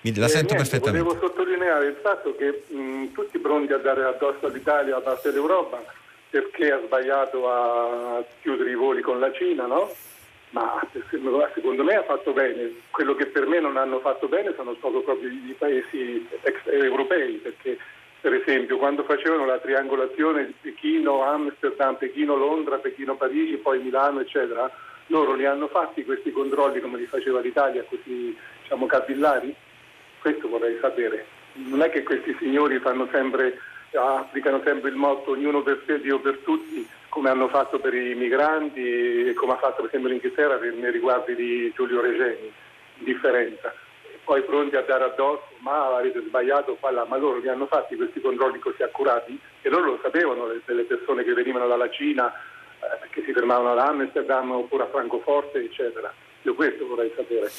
Mi, la eh, sento niente, perfettamente. Volevo sottolineare il fatto che mh, tutti pronti a dare addosso all'Italia da parte dell'Europa perché ha sbagliato a chiudere i voli con la Cina, no? Ma secondo me ha fatto bene. Quello che per me non hanno fatto bene sono stato proprio i paesi europei, perché per esempio quando facevano la triangolazione di Pechino, Amsterdam, Pechino, Londra, Pechino, Parigi, poi Milano, eccetera, loro li hanno fatti questi controlli come li faceva l'Italia, così diciamo capillari? Questo vorrei sapere. Non è che questi signori sempre, applicano sempre il motto ognuno per sé, Dio per tutti, come hanno fatto per i migranti e come ha fatto per esempio l'Inghilterra nei riguardi di Giulio Regeni, indifferenza. Poi pronti a dare addosso, ma avete sbagliato là, ma loro li hanno fatti questi controlli così accurati e loro lo sapevano, delle persone che venivano dalla Cina, eh, perché si fermavano ad Amsterdam oppure a Francoforte, eccetera. Io questo vorrei sapere.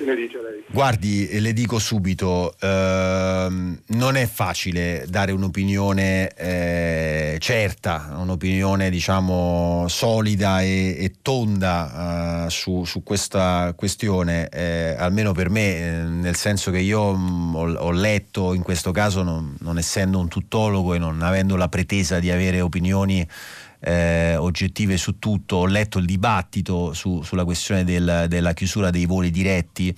Che ne dice lei? Guardi, le dico subito, ehm, non è facile dare un'opinione eh, certa, un'opinione diciamo solida e, e tonda eh, su, su, questa questione, eh, almeno per me, eh, nel senso che io mh, mm, ho, ho, letto in questo caso, non, non essendo un tuttologo e non avendo la pretesa di avere opinioni eh, oggettive su tutto, ho letto il dibattito su, sulla questione del, della chiusura dei voli diretti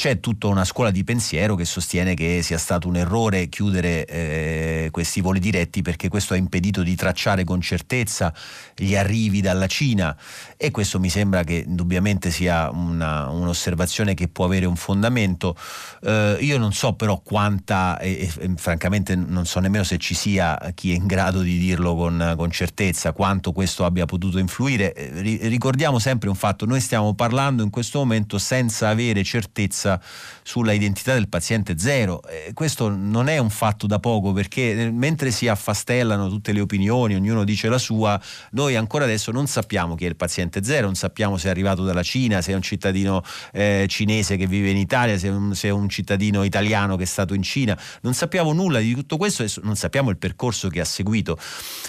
c'è tutta una scuola di pensiero che sostiene che sia stato un errore chiudere eh, questi voli diretti perché questo ha impedito di tracciare con certezza gli arrivi dalla Cina e questo mi sembra che indubbiamente sia una, un'osservazione che può avere un fondamento. Eh, io non so però quanta, e, e, francamente non so nemmeno se ci sia chi è in grado di dirlo con, con certezza, quanto questo abbia potuto influire. Eh, ricordiamo sempre un fatto, noi stiamo parlando in questo momento senza avere certezza certezza sulla identità del paziente zero. Eh, questo non è un fatto da poco perché eh, mentre si affastellano tutte le opinioni, ognuno dice la sua, noi ancora adesso non sappiamo chi è il paziente zero, non sappiamo se è arrivato dalla Cina, se è un cittadino eh, cinese che vive in Italia, se è, un, se è un cittadino italiano che è stato in Cina, non sappiamo nulla di tutto questo e non sappiamo il percorso che ha seguito.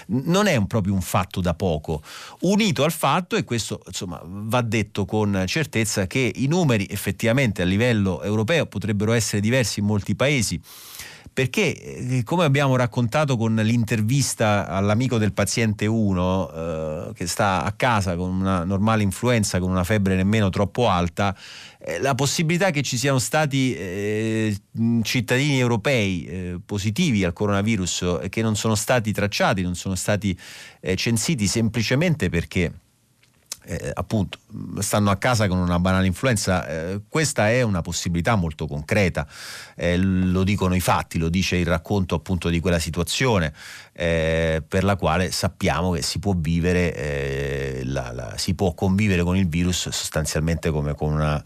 Non è un, proprio un fatto da poco, unito al fatto, e questo insomma va detto con certezza, che i numeri effettivamente a livello europeo potrebbero essere diversi in molti paesi. Perché eh, come abbiamo raccontato con l'intervista all'amico del paziente 1 eh, che sta a casa con una normale influenza, con una febbre nemmeno troppo alta, eh, la possibilità che ci siano stati eh, cittadini europei eh, positivi al coronavirus e che non sono stati tracciati, non sono stati eh, censiti semplicemente perché eh, appunto stanno a casa con una banale influenza, eh, questa è una possibilità molto concreta, eh, lo dicono i fatti, lo dice il racconto appunto di quella situazione eh, per la quale sappiamo che si può vivere, eh, la, la, si può convivere con il virus sostanzialmente come con una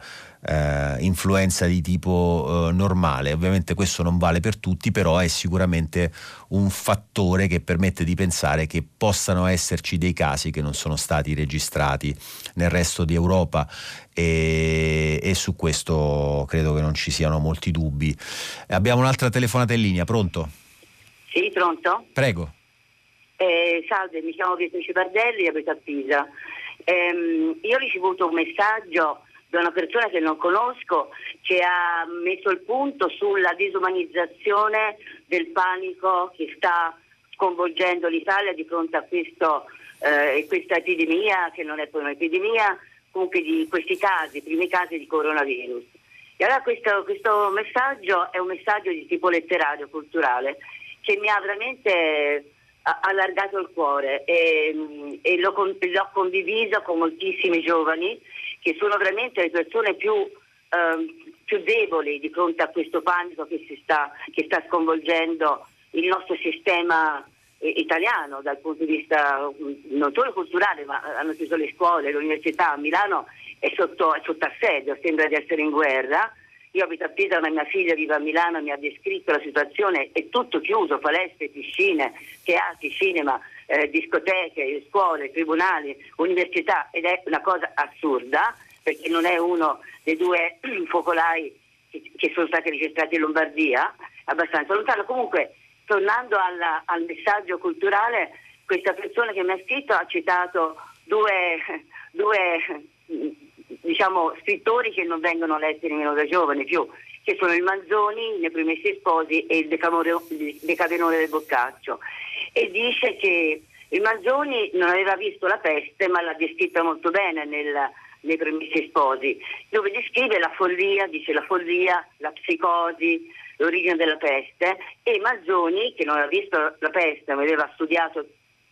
eh, influenza di tipo eh, normale. Ovviamente questo non vale per tutti, però è sicuramente un fattore che permette di pensare che possano esserci dei casi che non sono stati registrati nel resto di Europa e, e su questo credo che non ci siano molti dubbi. Abbiamo un'altra telefonata in linea, pronto? Sì, pronto? Prego. Eh, salve, mi chiamo Beatrice Bardelli, abito a Pisa. Eh, io ho ricevuto un messaggio da una persona che non conosco che ha messo il punto sulla disumanizzazione del panico che sta sconvolgendo l'Italia di fronte a questo, eh, questa epidemia, che non è poi un'epidemia, comunque di questi casi, i primi casi di coronavirus. E allora questo, questo messaggio è un messaggio di tipo letterario, culturale, che mi ha veramente allargato il cuore e, e l'ho, l'ho, condiviso con moltissimi giovani che sono veramente le persone più, eh, più deboli di fronte a questo panico che, sta, che sta sconvolgendo il nostro sistema eh, italiano dal punto di vista non solo culturale, ma hanno chiuso le scuole, l'università Milano è sotto, è sotto assedio, sembra di essere in guerra. Io abito a Pisa, ma mia figlia vive a Milano, mi ha descritto la situazione, è tutto chiuso, palestre, piscine, teatri, cinema, eh, discoteche, scuole, tribunali, università ed è una cosa assurda perché non è uno dei due <clears throat> focolai che, sono stati registrati in Lombardia, abbastanza lontano. Comunque, tornando alla, al messaggio culturale, questa persona che mi ha scritto ha citato due, <laughs> due diciamo, scrittori che non vengono letti nemmeno da giovani più, che sono il Manzoni, nei Promessi Sposi e il Decavenore del Boccaccio. E dice che il Manzoni non aveva visto la peste, ma l'ha descritta molto bene nel, nei Promessi Sposi, dove descrive la follia, dice la follia, la psicosi, l'origine della peste, e Manzoni, che non aveva visto la peste, ma aveva studiato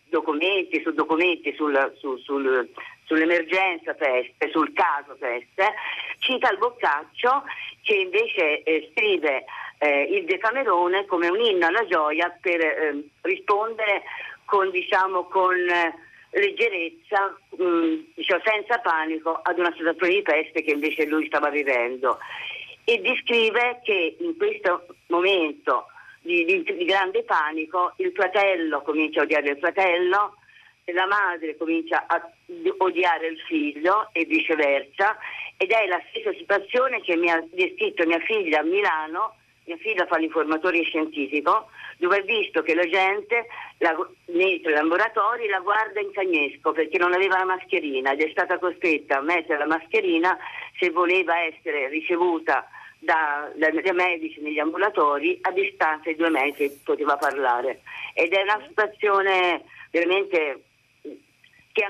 documenti su documenti sul, su, sul, sull'emergenza peste, sul caso peste, cita il Boccaccio che invece eh, scrive eh, il Decamerone come un inno alla gioia per eh, rispondere con, diciamo, con eh, leggerezza, mh, mm, diciamo, senza panico ad una situazione di peste che invece lui stava vivendo. E descrive che in questo momento di, di, di grande panico il fratello comincia a odiare il fratello, la madre comincia a odiare il figlio e viceversa ed è la stessa situazione che mi ha descritto mia figlia a Milano, mia figlia fa l'informatore scientifico, dove ha visto che la gente la, nei laboratori la guarda in cagnesco perché non aveva la mascherina ed è stata costretta a mettere la mascherina se voleva essere ricevuta da, da, da, medici negli ambulatori a distanza di due metri poteva parlare. Ed è una situazione veramente che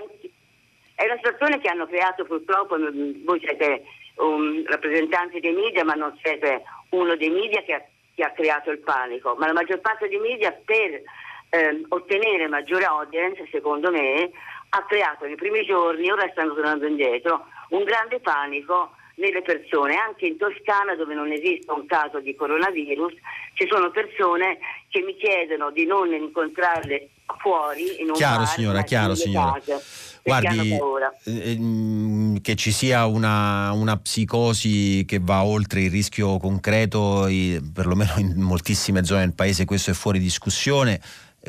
è una situazione che hanno creato purtroppo, voi siete un rappresentante dei media ma non siete uno dei media che ha, che ha creato il panico, ma la maggior parte dei media per eh, ottenere maggiore audience, secondo me, ha creato nei primi giorni, ora stanno tornando indietro, un grande panico nelle persone, anche in Toscana dove non esiste un caso di coronavirus, ci sono persone che mi chiedono di non incontrarle fuori in un chiaro, signora, chiaro, signora. Case, Guardi, eh, mm, che ci sia una, una, psicosi che va oltre il rischio concreto, perlomeno in moltissime zone del paese, questo è fuori discussione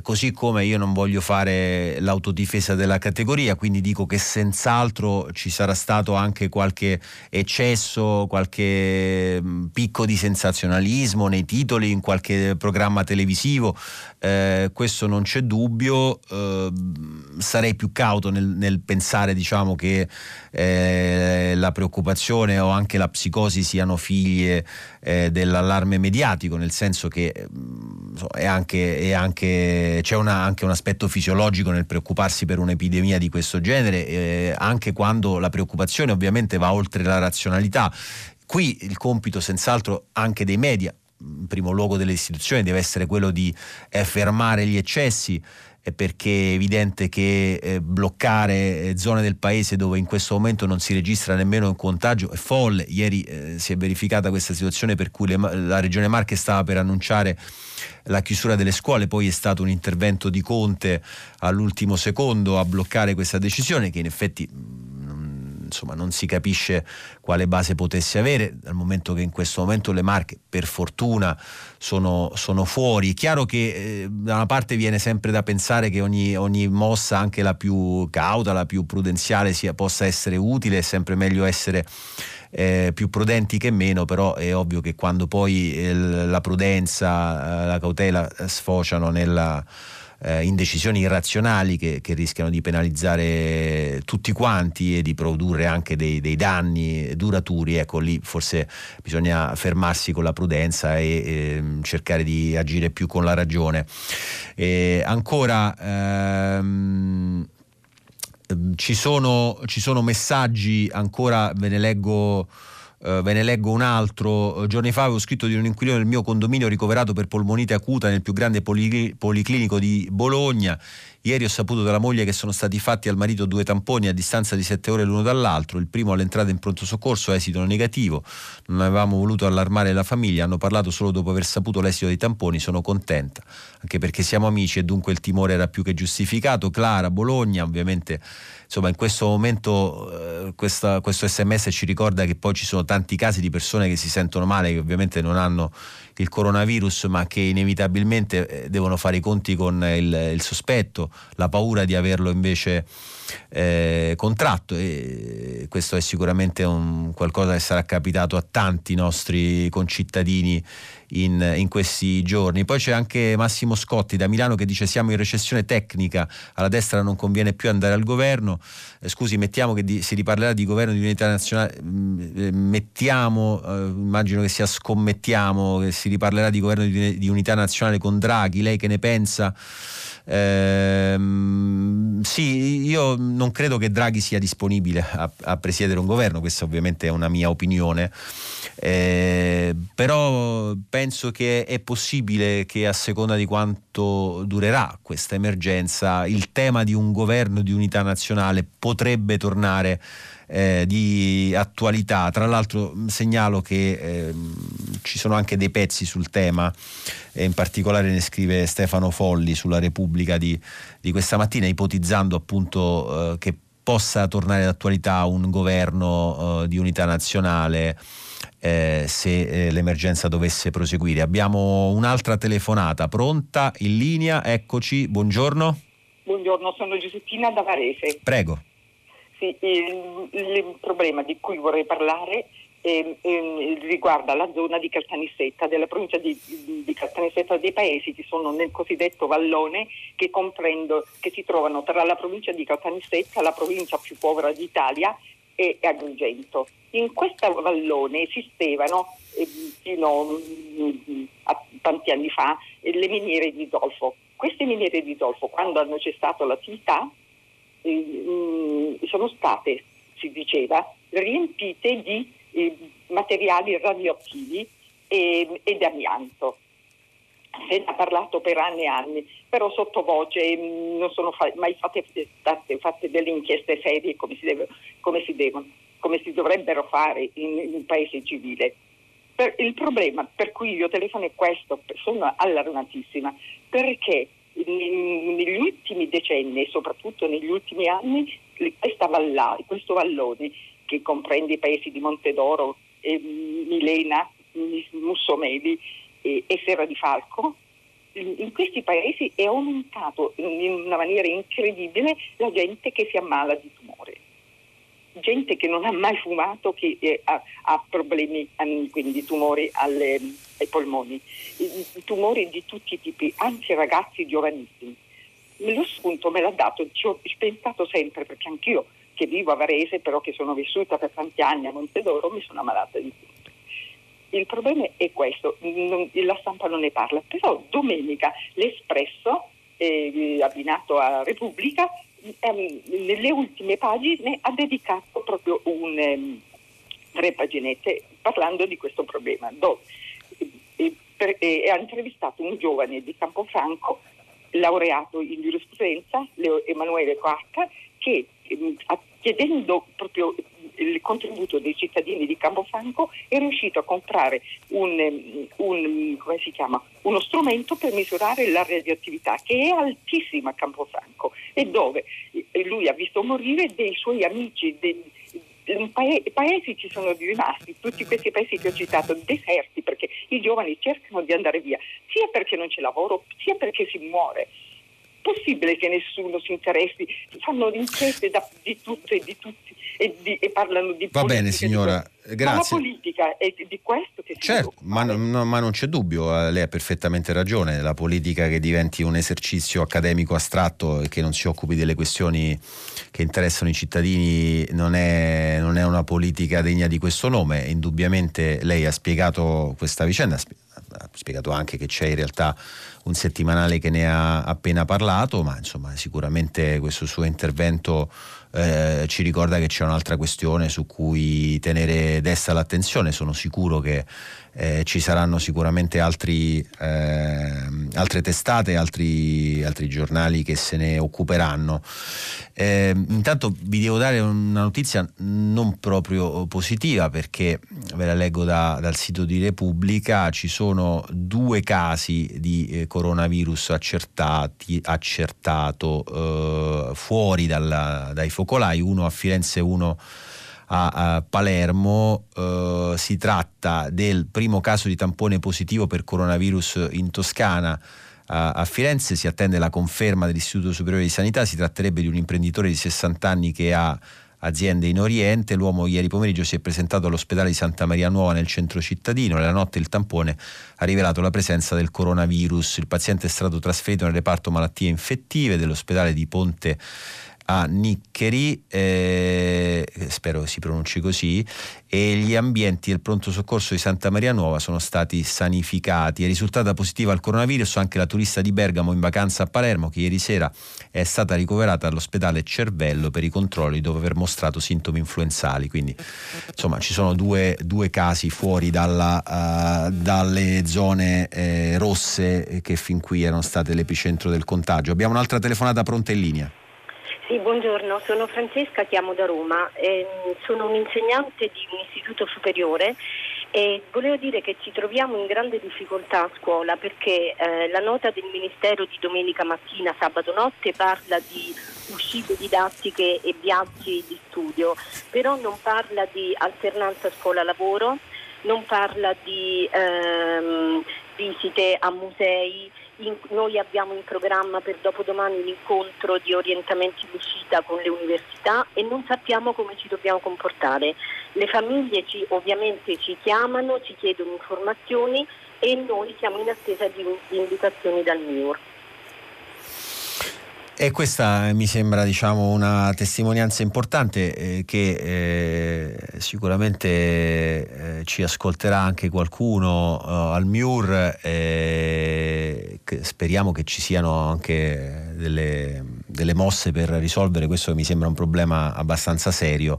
così come io non voglio fare l'autodifesa della categoria, quindi dico che senz'altro ci sarà stato anche qualche eccesso, qualche mm, picco di sensazionalismo nei titoli, in qualche programma televisivo, eh, questo non c'è dubbio, eh, sarei più cauto nel, nel pensare diciamo, che eh, la preoccupazione o anche la psicosi siano figlie eh, dell'allarme mediatico, nel senso che mm, è anche, è anche, c'è una, anche un aspetto fisiologico nel preoccuparsi per un'epidemia di questo genere, eh, anche quando la preoccupazione ovviamente va oltre la razionalità. Qui il compito senz'altro anche dei media, in primo luogo delle istituzioni, deve essere quello di eh, fermare gli eccessi perché è evidente che eh, bloccare eh, zone del paese dove in questo momento non si registra nemmeno un contagio è folle. Ieri eh, si è verificata questa situazione per cui la Regione Marche stava per annunciare la chiusura delle scuole, poi è stato un intervento di Conte all'ultimo secondo a bloccare questa decisione che in effetti insomma, non si capisce quale base potesse avere, dal momento che in questo momento le marche per fortuna sono, sono fuori. È chiaro che eh, da una parte viene sempre da pensare che ogni, ogni, mossa, anche la più cauta, la più prudenziale, sia, possa essere utile, è sempre meglio essere eh, più prudenti che meno, però è ovvio che quando poi eh, la prudenza, eh, la cautela sfociano nella eh, indecisioni irrazionali che, che, rischiano di penalizzare tutti quanti e di produrre anche dei, dei, danni duraturi, ecco lì forse bisogna fermarsi con la prudenza e eh, cercare di agire più con la ragione. E ancora ehm, ci, sono, ci sono messaggi, ancora ve ne leggo Uh, ve ne leggo un altro. Uh, giorni fa avevo scritto di un inquilino del mio condominio ricoverato per polmonite acuta nel più grande poli- policlinico di Bologna. Ieri ho saputo dalla moglie che sono stati fatti al marito due tamponi a distanza di sette ore l'uno dall'altro. Il primo all'entrata in pronto soccorso, esito negativo. Non avevamo voluto allarmare la famiglia, hanno parlato solo dopo aver saputo l'esito dei tamponi. Sono contenta, anche perché siamo amici e dunque il timore era più che giustificato. Clara, Bologna, ovviamente insomma in questo momento eh, questa, questo sms ci ricorda che poi ci sono tanti casi di persone che si sentono male, che ovviamente non hanno il coronavirus ma che inevitabilmente eh, devono fare i conti con il, il sospetto, la paura di averlo invece eh, contratto. E questo è sicuramente un, qualcosa che sarà capitato a tanti nostri concittadini in, in, questi giorni. Poi c'è anche Massimo Scotti da Milano che dice siamo in recessione tecnica, alla destra non conviene più andare al governo, eh, scusi mettiamo che di, si riparlerà di governo di unità nazionale, mm, eh, mettiamo, eh, immagino che sia scommettiamo che si riparlerà di governo di, di unità nazionale con Draghi, lei che ne pensa? Ehm, sì, io non credo che Draghi sia disponibile a, a presiedere un governo, questa ovviamente è una mia opinione, eh, però penso che è possibile che a seconda di quanto durerà questa emergenza il tema di un governo di unità nazionale potrebbe tornare eh, di attualità. Tra l'altro segnalo che eh, ci sono anche dei pezzi sul tema, e in particolare ne scrive Stefano Folli sulla Repubblica di, di questa mattina, ipotizzando appunto eh, che possa tornare d'attualità un governo eh, di unità nazionale. Eh, se eh, l'emergenza dovesse proseguire. Abbiamo un'altra telefonata pronta in linea, eccoci, buongiorno. Buongiorno, sono Giuseppina da Varese. Prego. Sì, il, il problema di cui vorrei parlare eh, eh, riguarda la zona di Caltanissetta, della provincia di, di Caltanissetta dei paesi che sono nel cosiddetto vallone che, che si trovano tra la provincia di Caltanissetta, la provincia più povera d'Italia e Agrigento. In questo vallone esistevano eh, fino mm, a tanti anni fa le miniere di zolfo. Queste miniere di zolfo, quando hanno cessato l'attività, eh, sono state, si diceva, riempite di eh, materiali radioattivi e, ed amianto. Se ne ha parlato per anni e anni, però sottovoce non sono fa- mai fatte, state fatte delle inchieste serie come si, deve, come si, devono, come si dovrebbero fare in, in un paese civile. Per, il problema per cui io telefono è questo, sono allarmatissima, perché negli ultimi decenni e soprattutto negli ultimi anni valla, questo vallone che comprende i paesi di Montedoro, eh, Milena, Mussomeli e, e Serra di Falco, in questi paesi è aumentato in una maniera incredibile la gente che si ammala di tumore. Gente che non ha mai fumato, che eh, ha, ha, problemi, quindi tumori alle, ai polmoni, tumori di tutti i tipi, anche ragazzi giovanissimi. Lo spunto me l'ha dato, ci ho pensato sempre perché anch'io che vivo a Varese, però che sono vissuta per tanti anni a Montedoro, mi sono ammalata di tutto. Il problema è questo, non, la stampa non ne parla, però domenica l'Espresso, eh, abbinato a Repubblica, ehm, nelle ultime pagine ha dedicato proprio un, ehm, tre paginette parlando di questo problema, dove eh, per, eh, ha intervistato un giovane di Campofranco, laureato in giurisprudenza, Leo Emanuele Coacca, che eh, chiedendo proprio il contributo dei cittadini di Campofranco è riuscito a comprare un, eh, un, chiama, uno strumento per misurare la radioattività che è altissima a Campofranco e dove eh, lui ha visto morire dei suoi amici, dei, paesi, paesi ci sono rimasti, tutti questi paesi che ho citato, deserti perché i giovani cercano di andare via, sia perché non c'è lavoro, sia perché si muore possibile che nessuno si interessi? Fanno inchieste di tutto e di tutti e, di, e parlano di Va bene signora, grazie. Ma la politica è di questo che Certo, ma, no, ma, non c'è dubbio, eh, lei ha perfettamente ragione, la politica che diventi un esercizio accademico astratto e che non si occupi delle questioni che interessano i cittadini non è, non è una politica degna di questo nome. Indubbiamente lei ha spiegato questa vicenda, ha spiegato anche che c'è in realtà un settimanale che ne ha appena parlato, ma insomma sicuramente questo suo intervento eh, ci ricorda che c'è un'altra questione su cui tenere desta l'attenzione. Sono sicuro che eh, ci saranno sicuramente altri, eh, altre testate, altri, altri, giornali che se ne occuperanno. Eh, intanto vi devo dare una notizia non proprio positiva perché ve la leggo da, dal sito di Repubblica, ci sono due casi di eh, coronavirus accertati, accertato eh, fuori dalla, dai focolai, uno a Firenze e uno a, a Palermo. Eh, si tratta del primo caso di tampone positivo per coronavirus in Toscana. A, a Firenze si attende la conferma dell'Istituto Superiore di Sanità, si tratterebbe di un imprenditore di 60 anni che ha aziende in Oriente. L'uomo ieri pomeriggio si è presentato all'ospedale di Santa Maria Nuova nel centro cittadino. Nella notte il tampone ha rivelato la presenza del coronavirus. Il paziente è stato trasferito nel reparto malattie infettive dell'ospedale di Ponte a Niccheri, eh, spero si pronunci così, e gli ambienti del pronto soccorso di Santa Maria Nuova sono stati sanificati. È risultata positiva al coronavirus anche la turista di Bergamo in vacanza a Palermo che ieri sera è stata ricoverata all'ospedale Cervello per i controlli dopo aver mostrato sintomi influenzali. Quindi insomma ci sono due, due casi fuori dalla, uh, dalle zone eh, rosse che fin qui erano state l'epicentro del contagio. Abbiamo un'altra telefonata pronta in linea. Sì, buongiorno, sono Francesca, chiamo da Roma, eh, sono un'insegnante di un istituto superiore e volevo dire che ci troviamo in grande difficoltà a scuola perché eh, la nota del Ministero di domenica mattina, sabato notte parla di uscite didattiche e viaggi di studio, però non parla di alternanza scuola-lavoro, non parla di ehm, visite a musei in, noi abbiamo in programma per dopodomani un incontro di orientamenti d'uscita con le università e non sappiamo come ci dobbiamo comportare. Le famiglie ci, ovviamente ci chiamano, ci chiedono informazioni e noi siamo in attesa di, di indicazioni dal MIUR. E questa mi sembra diciamo, una testimonianza importante eh, che eh, sicuramente eh, ci ascolterà anche qualcuno eh, al MIUR. Eh, speriamo che ci siano anche delle, delle mosse per risolvere questo che mi sembra un problema abbastanza serio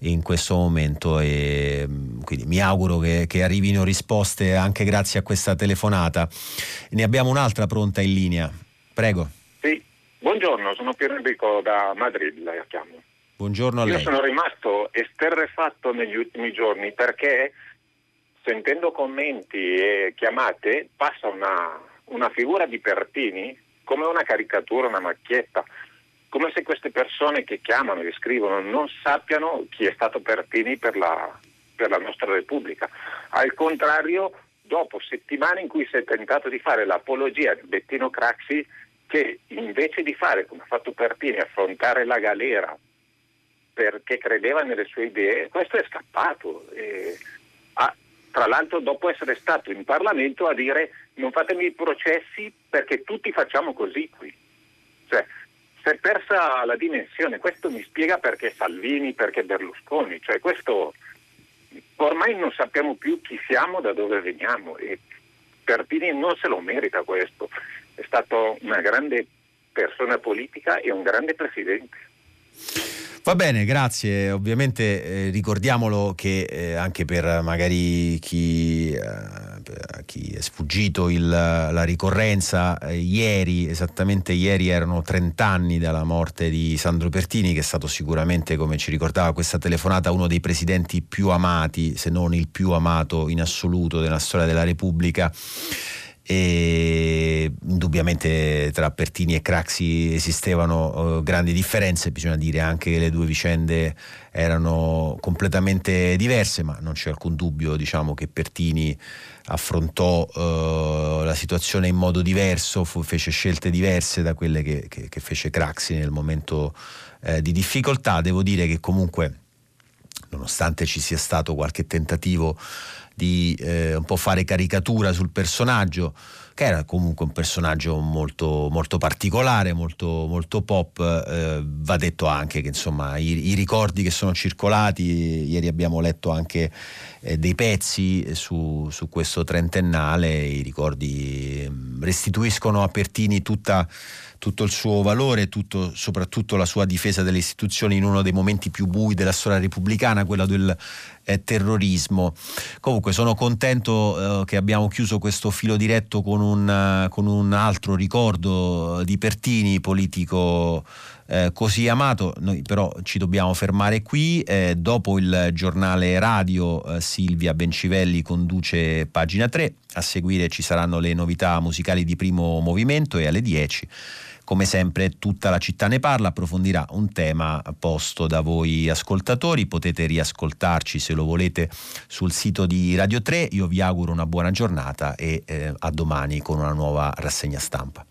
in questo momento e mm, quindi mi auguro che, che, arrivino risposte anche grazie a questa telefonata. Ne abbiamo un'altra pronta in linea. Prego. Buongiorno, sono Piero Enrico da Madrid, la chiamo. Buongiorno a lei. Io sono rimasto esterrefatto negli ultimi giorni perché sentendo commenti e chiamate passa una, una figura di Pertini come una caricatura, una macchietta, come se queste persone che chiamano e scrivono non sappiano chi è stato Pertini per la, per la nostra Repubblica. Al contrario, dopo settimane in cui si è tentato di fare l'apologia di Bettino Craxi, che invece di fare come ha fatto Pertini, affrontare la galera perché credeva nelle sue idee, questo è scappato. E ha, tra l'altro dopo essere stato in Parlamento a dire non fatemi i processi perché tutti facciamo così qui. Cioè, si è persa la dimensione, questo mi spiega perché Salvini, perché Berlusconi, cioè questo ormai non sappiamo più chi siamo, da dove veniamo e Pertini non se lo merita questo è stato una grande persona politica e un grande presidente. Va bene, grazie. Ovviamente eh, ricordiamolo che eh, anche per magari chi, eh, chi è sfuggito il, la ricorrenza, eh, ieri, esattamente ieri erano 30 anni dalla morte di Sandro Pertini, che è stato sicuramente, come ci ricordava questa telefonata, uno dei presidenti più amati, se non il più amato in assoluto della storia della Repubblica e indubbiamente tra Pertini e Craxi esistevano uh, grandi differenze, bisogna dire anche che le due vicende erano completamente diverse, ma non c'è alcun dubbio diciamo, che Pertini affrontò uh, la situazione in modo diverso, fu, fece scelte diverse da quelle che, che, che fece Craxi nel momento uh, di difficoltà. Devo dire che comunque, nonostante ci sia stato qualche tentativo di eh, un po' fare caricatura sul personaggio che era comunque un personaggio molto, molto particolare, molto, molto pop. Eh, va detto anche che insomma i, i, ricordi che sono circolati, ieri abbiamo letto anche eh, dei pezzi su, su, questo trentennale, i ricordi mm, restituiscono a Pertini tutta tutto il suo valore, tutto, soprattutto la sua difesa delle istituzioni in uno dei momenti più bui della storia repubblicana, quello del eh, terrorismo. Comunque sono contento eh, che abbiamo chiuso questo filo diretto con un, uh, con un altro ricordo di Pertini, politico eh, così amato. Noi però ci dobbiamo fermare qui. Eh, dopo il giornale radio eh, Silvia Bencivelli conduce pagina 3. A seguire ci saranno le novità musicali di primo movimento e alle 10 come sempre tutta la città ne parla, approfondirà un tema posto da voi ascoltatori, potete riascoltarci se lo volete sul sito di Radio 3, io vi auguro una buona giornata e eh, a domani con una nuova rassegna stampa.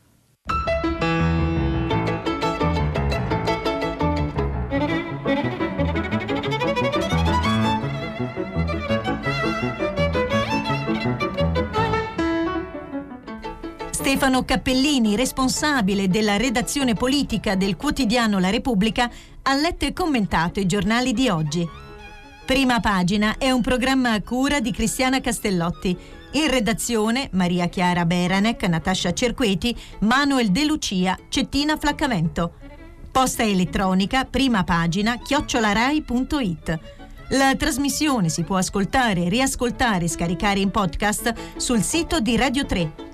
Stefano Cappellini, responsabile della redazione politica del quotidiano La Repubblica, ha letto e commentato i giornali di oggi. Prima pagina è un programma a cura di Cristiana Castellotti. In redazione Maria Chiara Beranec, Natascia Cerqueti, Manuel De Lucia, Cettina Flaccamento. Posta elettronica, prima pagina, chiocciolarai.it. La trasmissione si può ascoltare, riascoltare e scaricare in podcast sul sito di Radio 3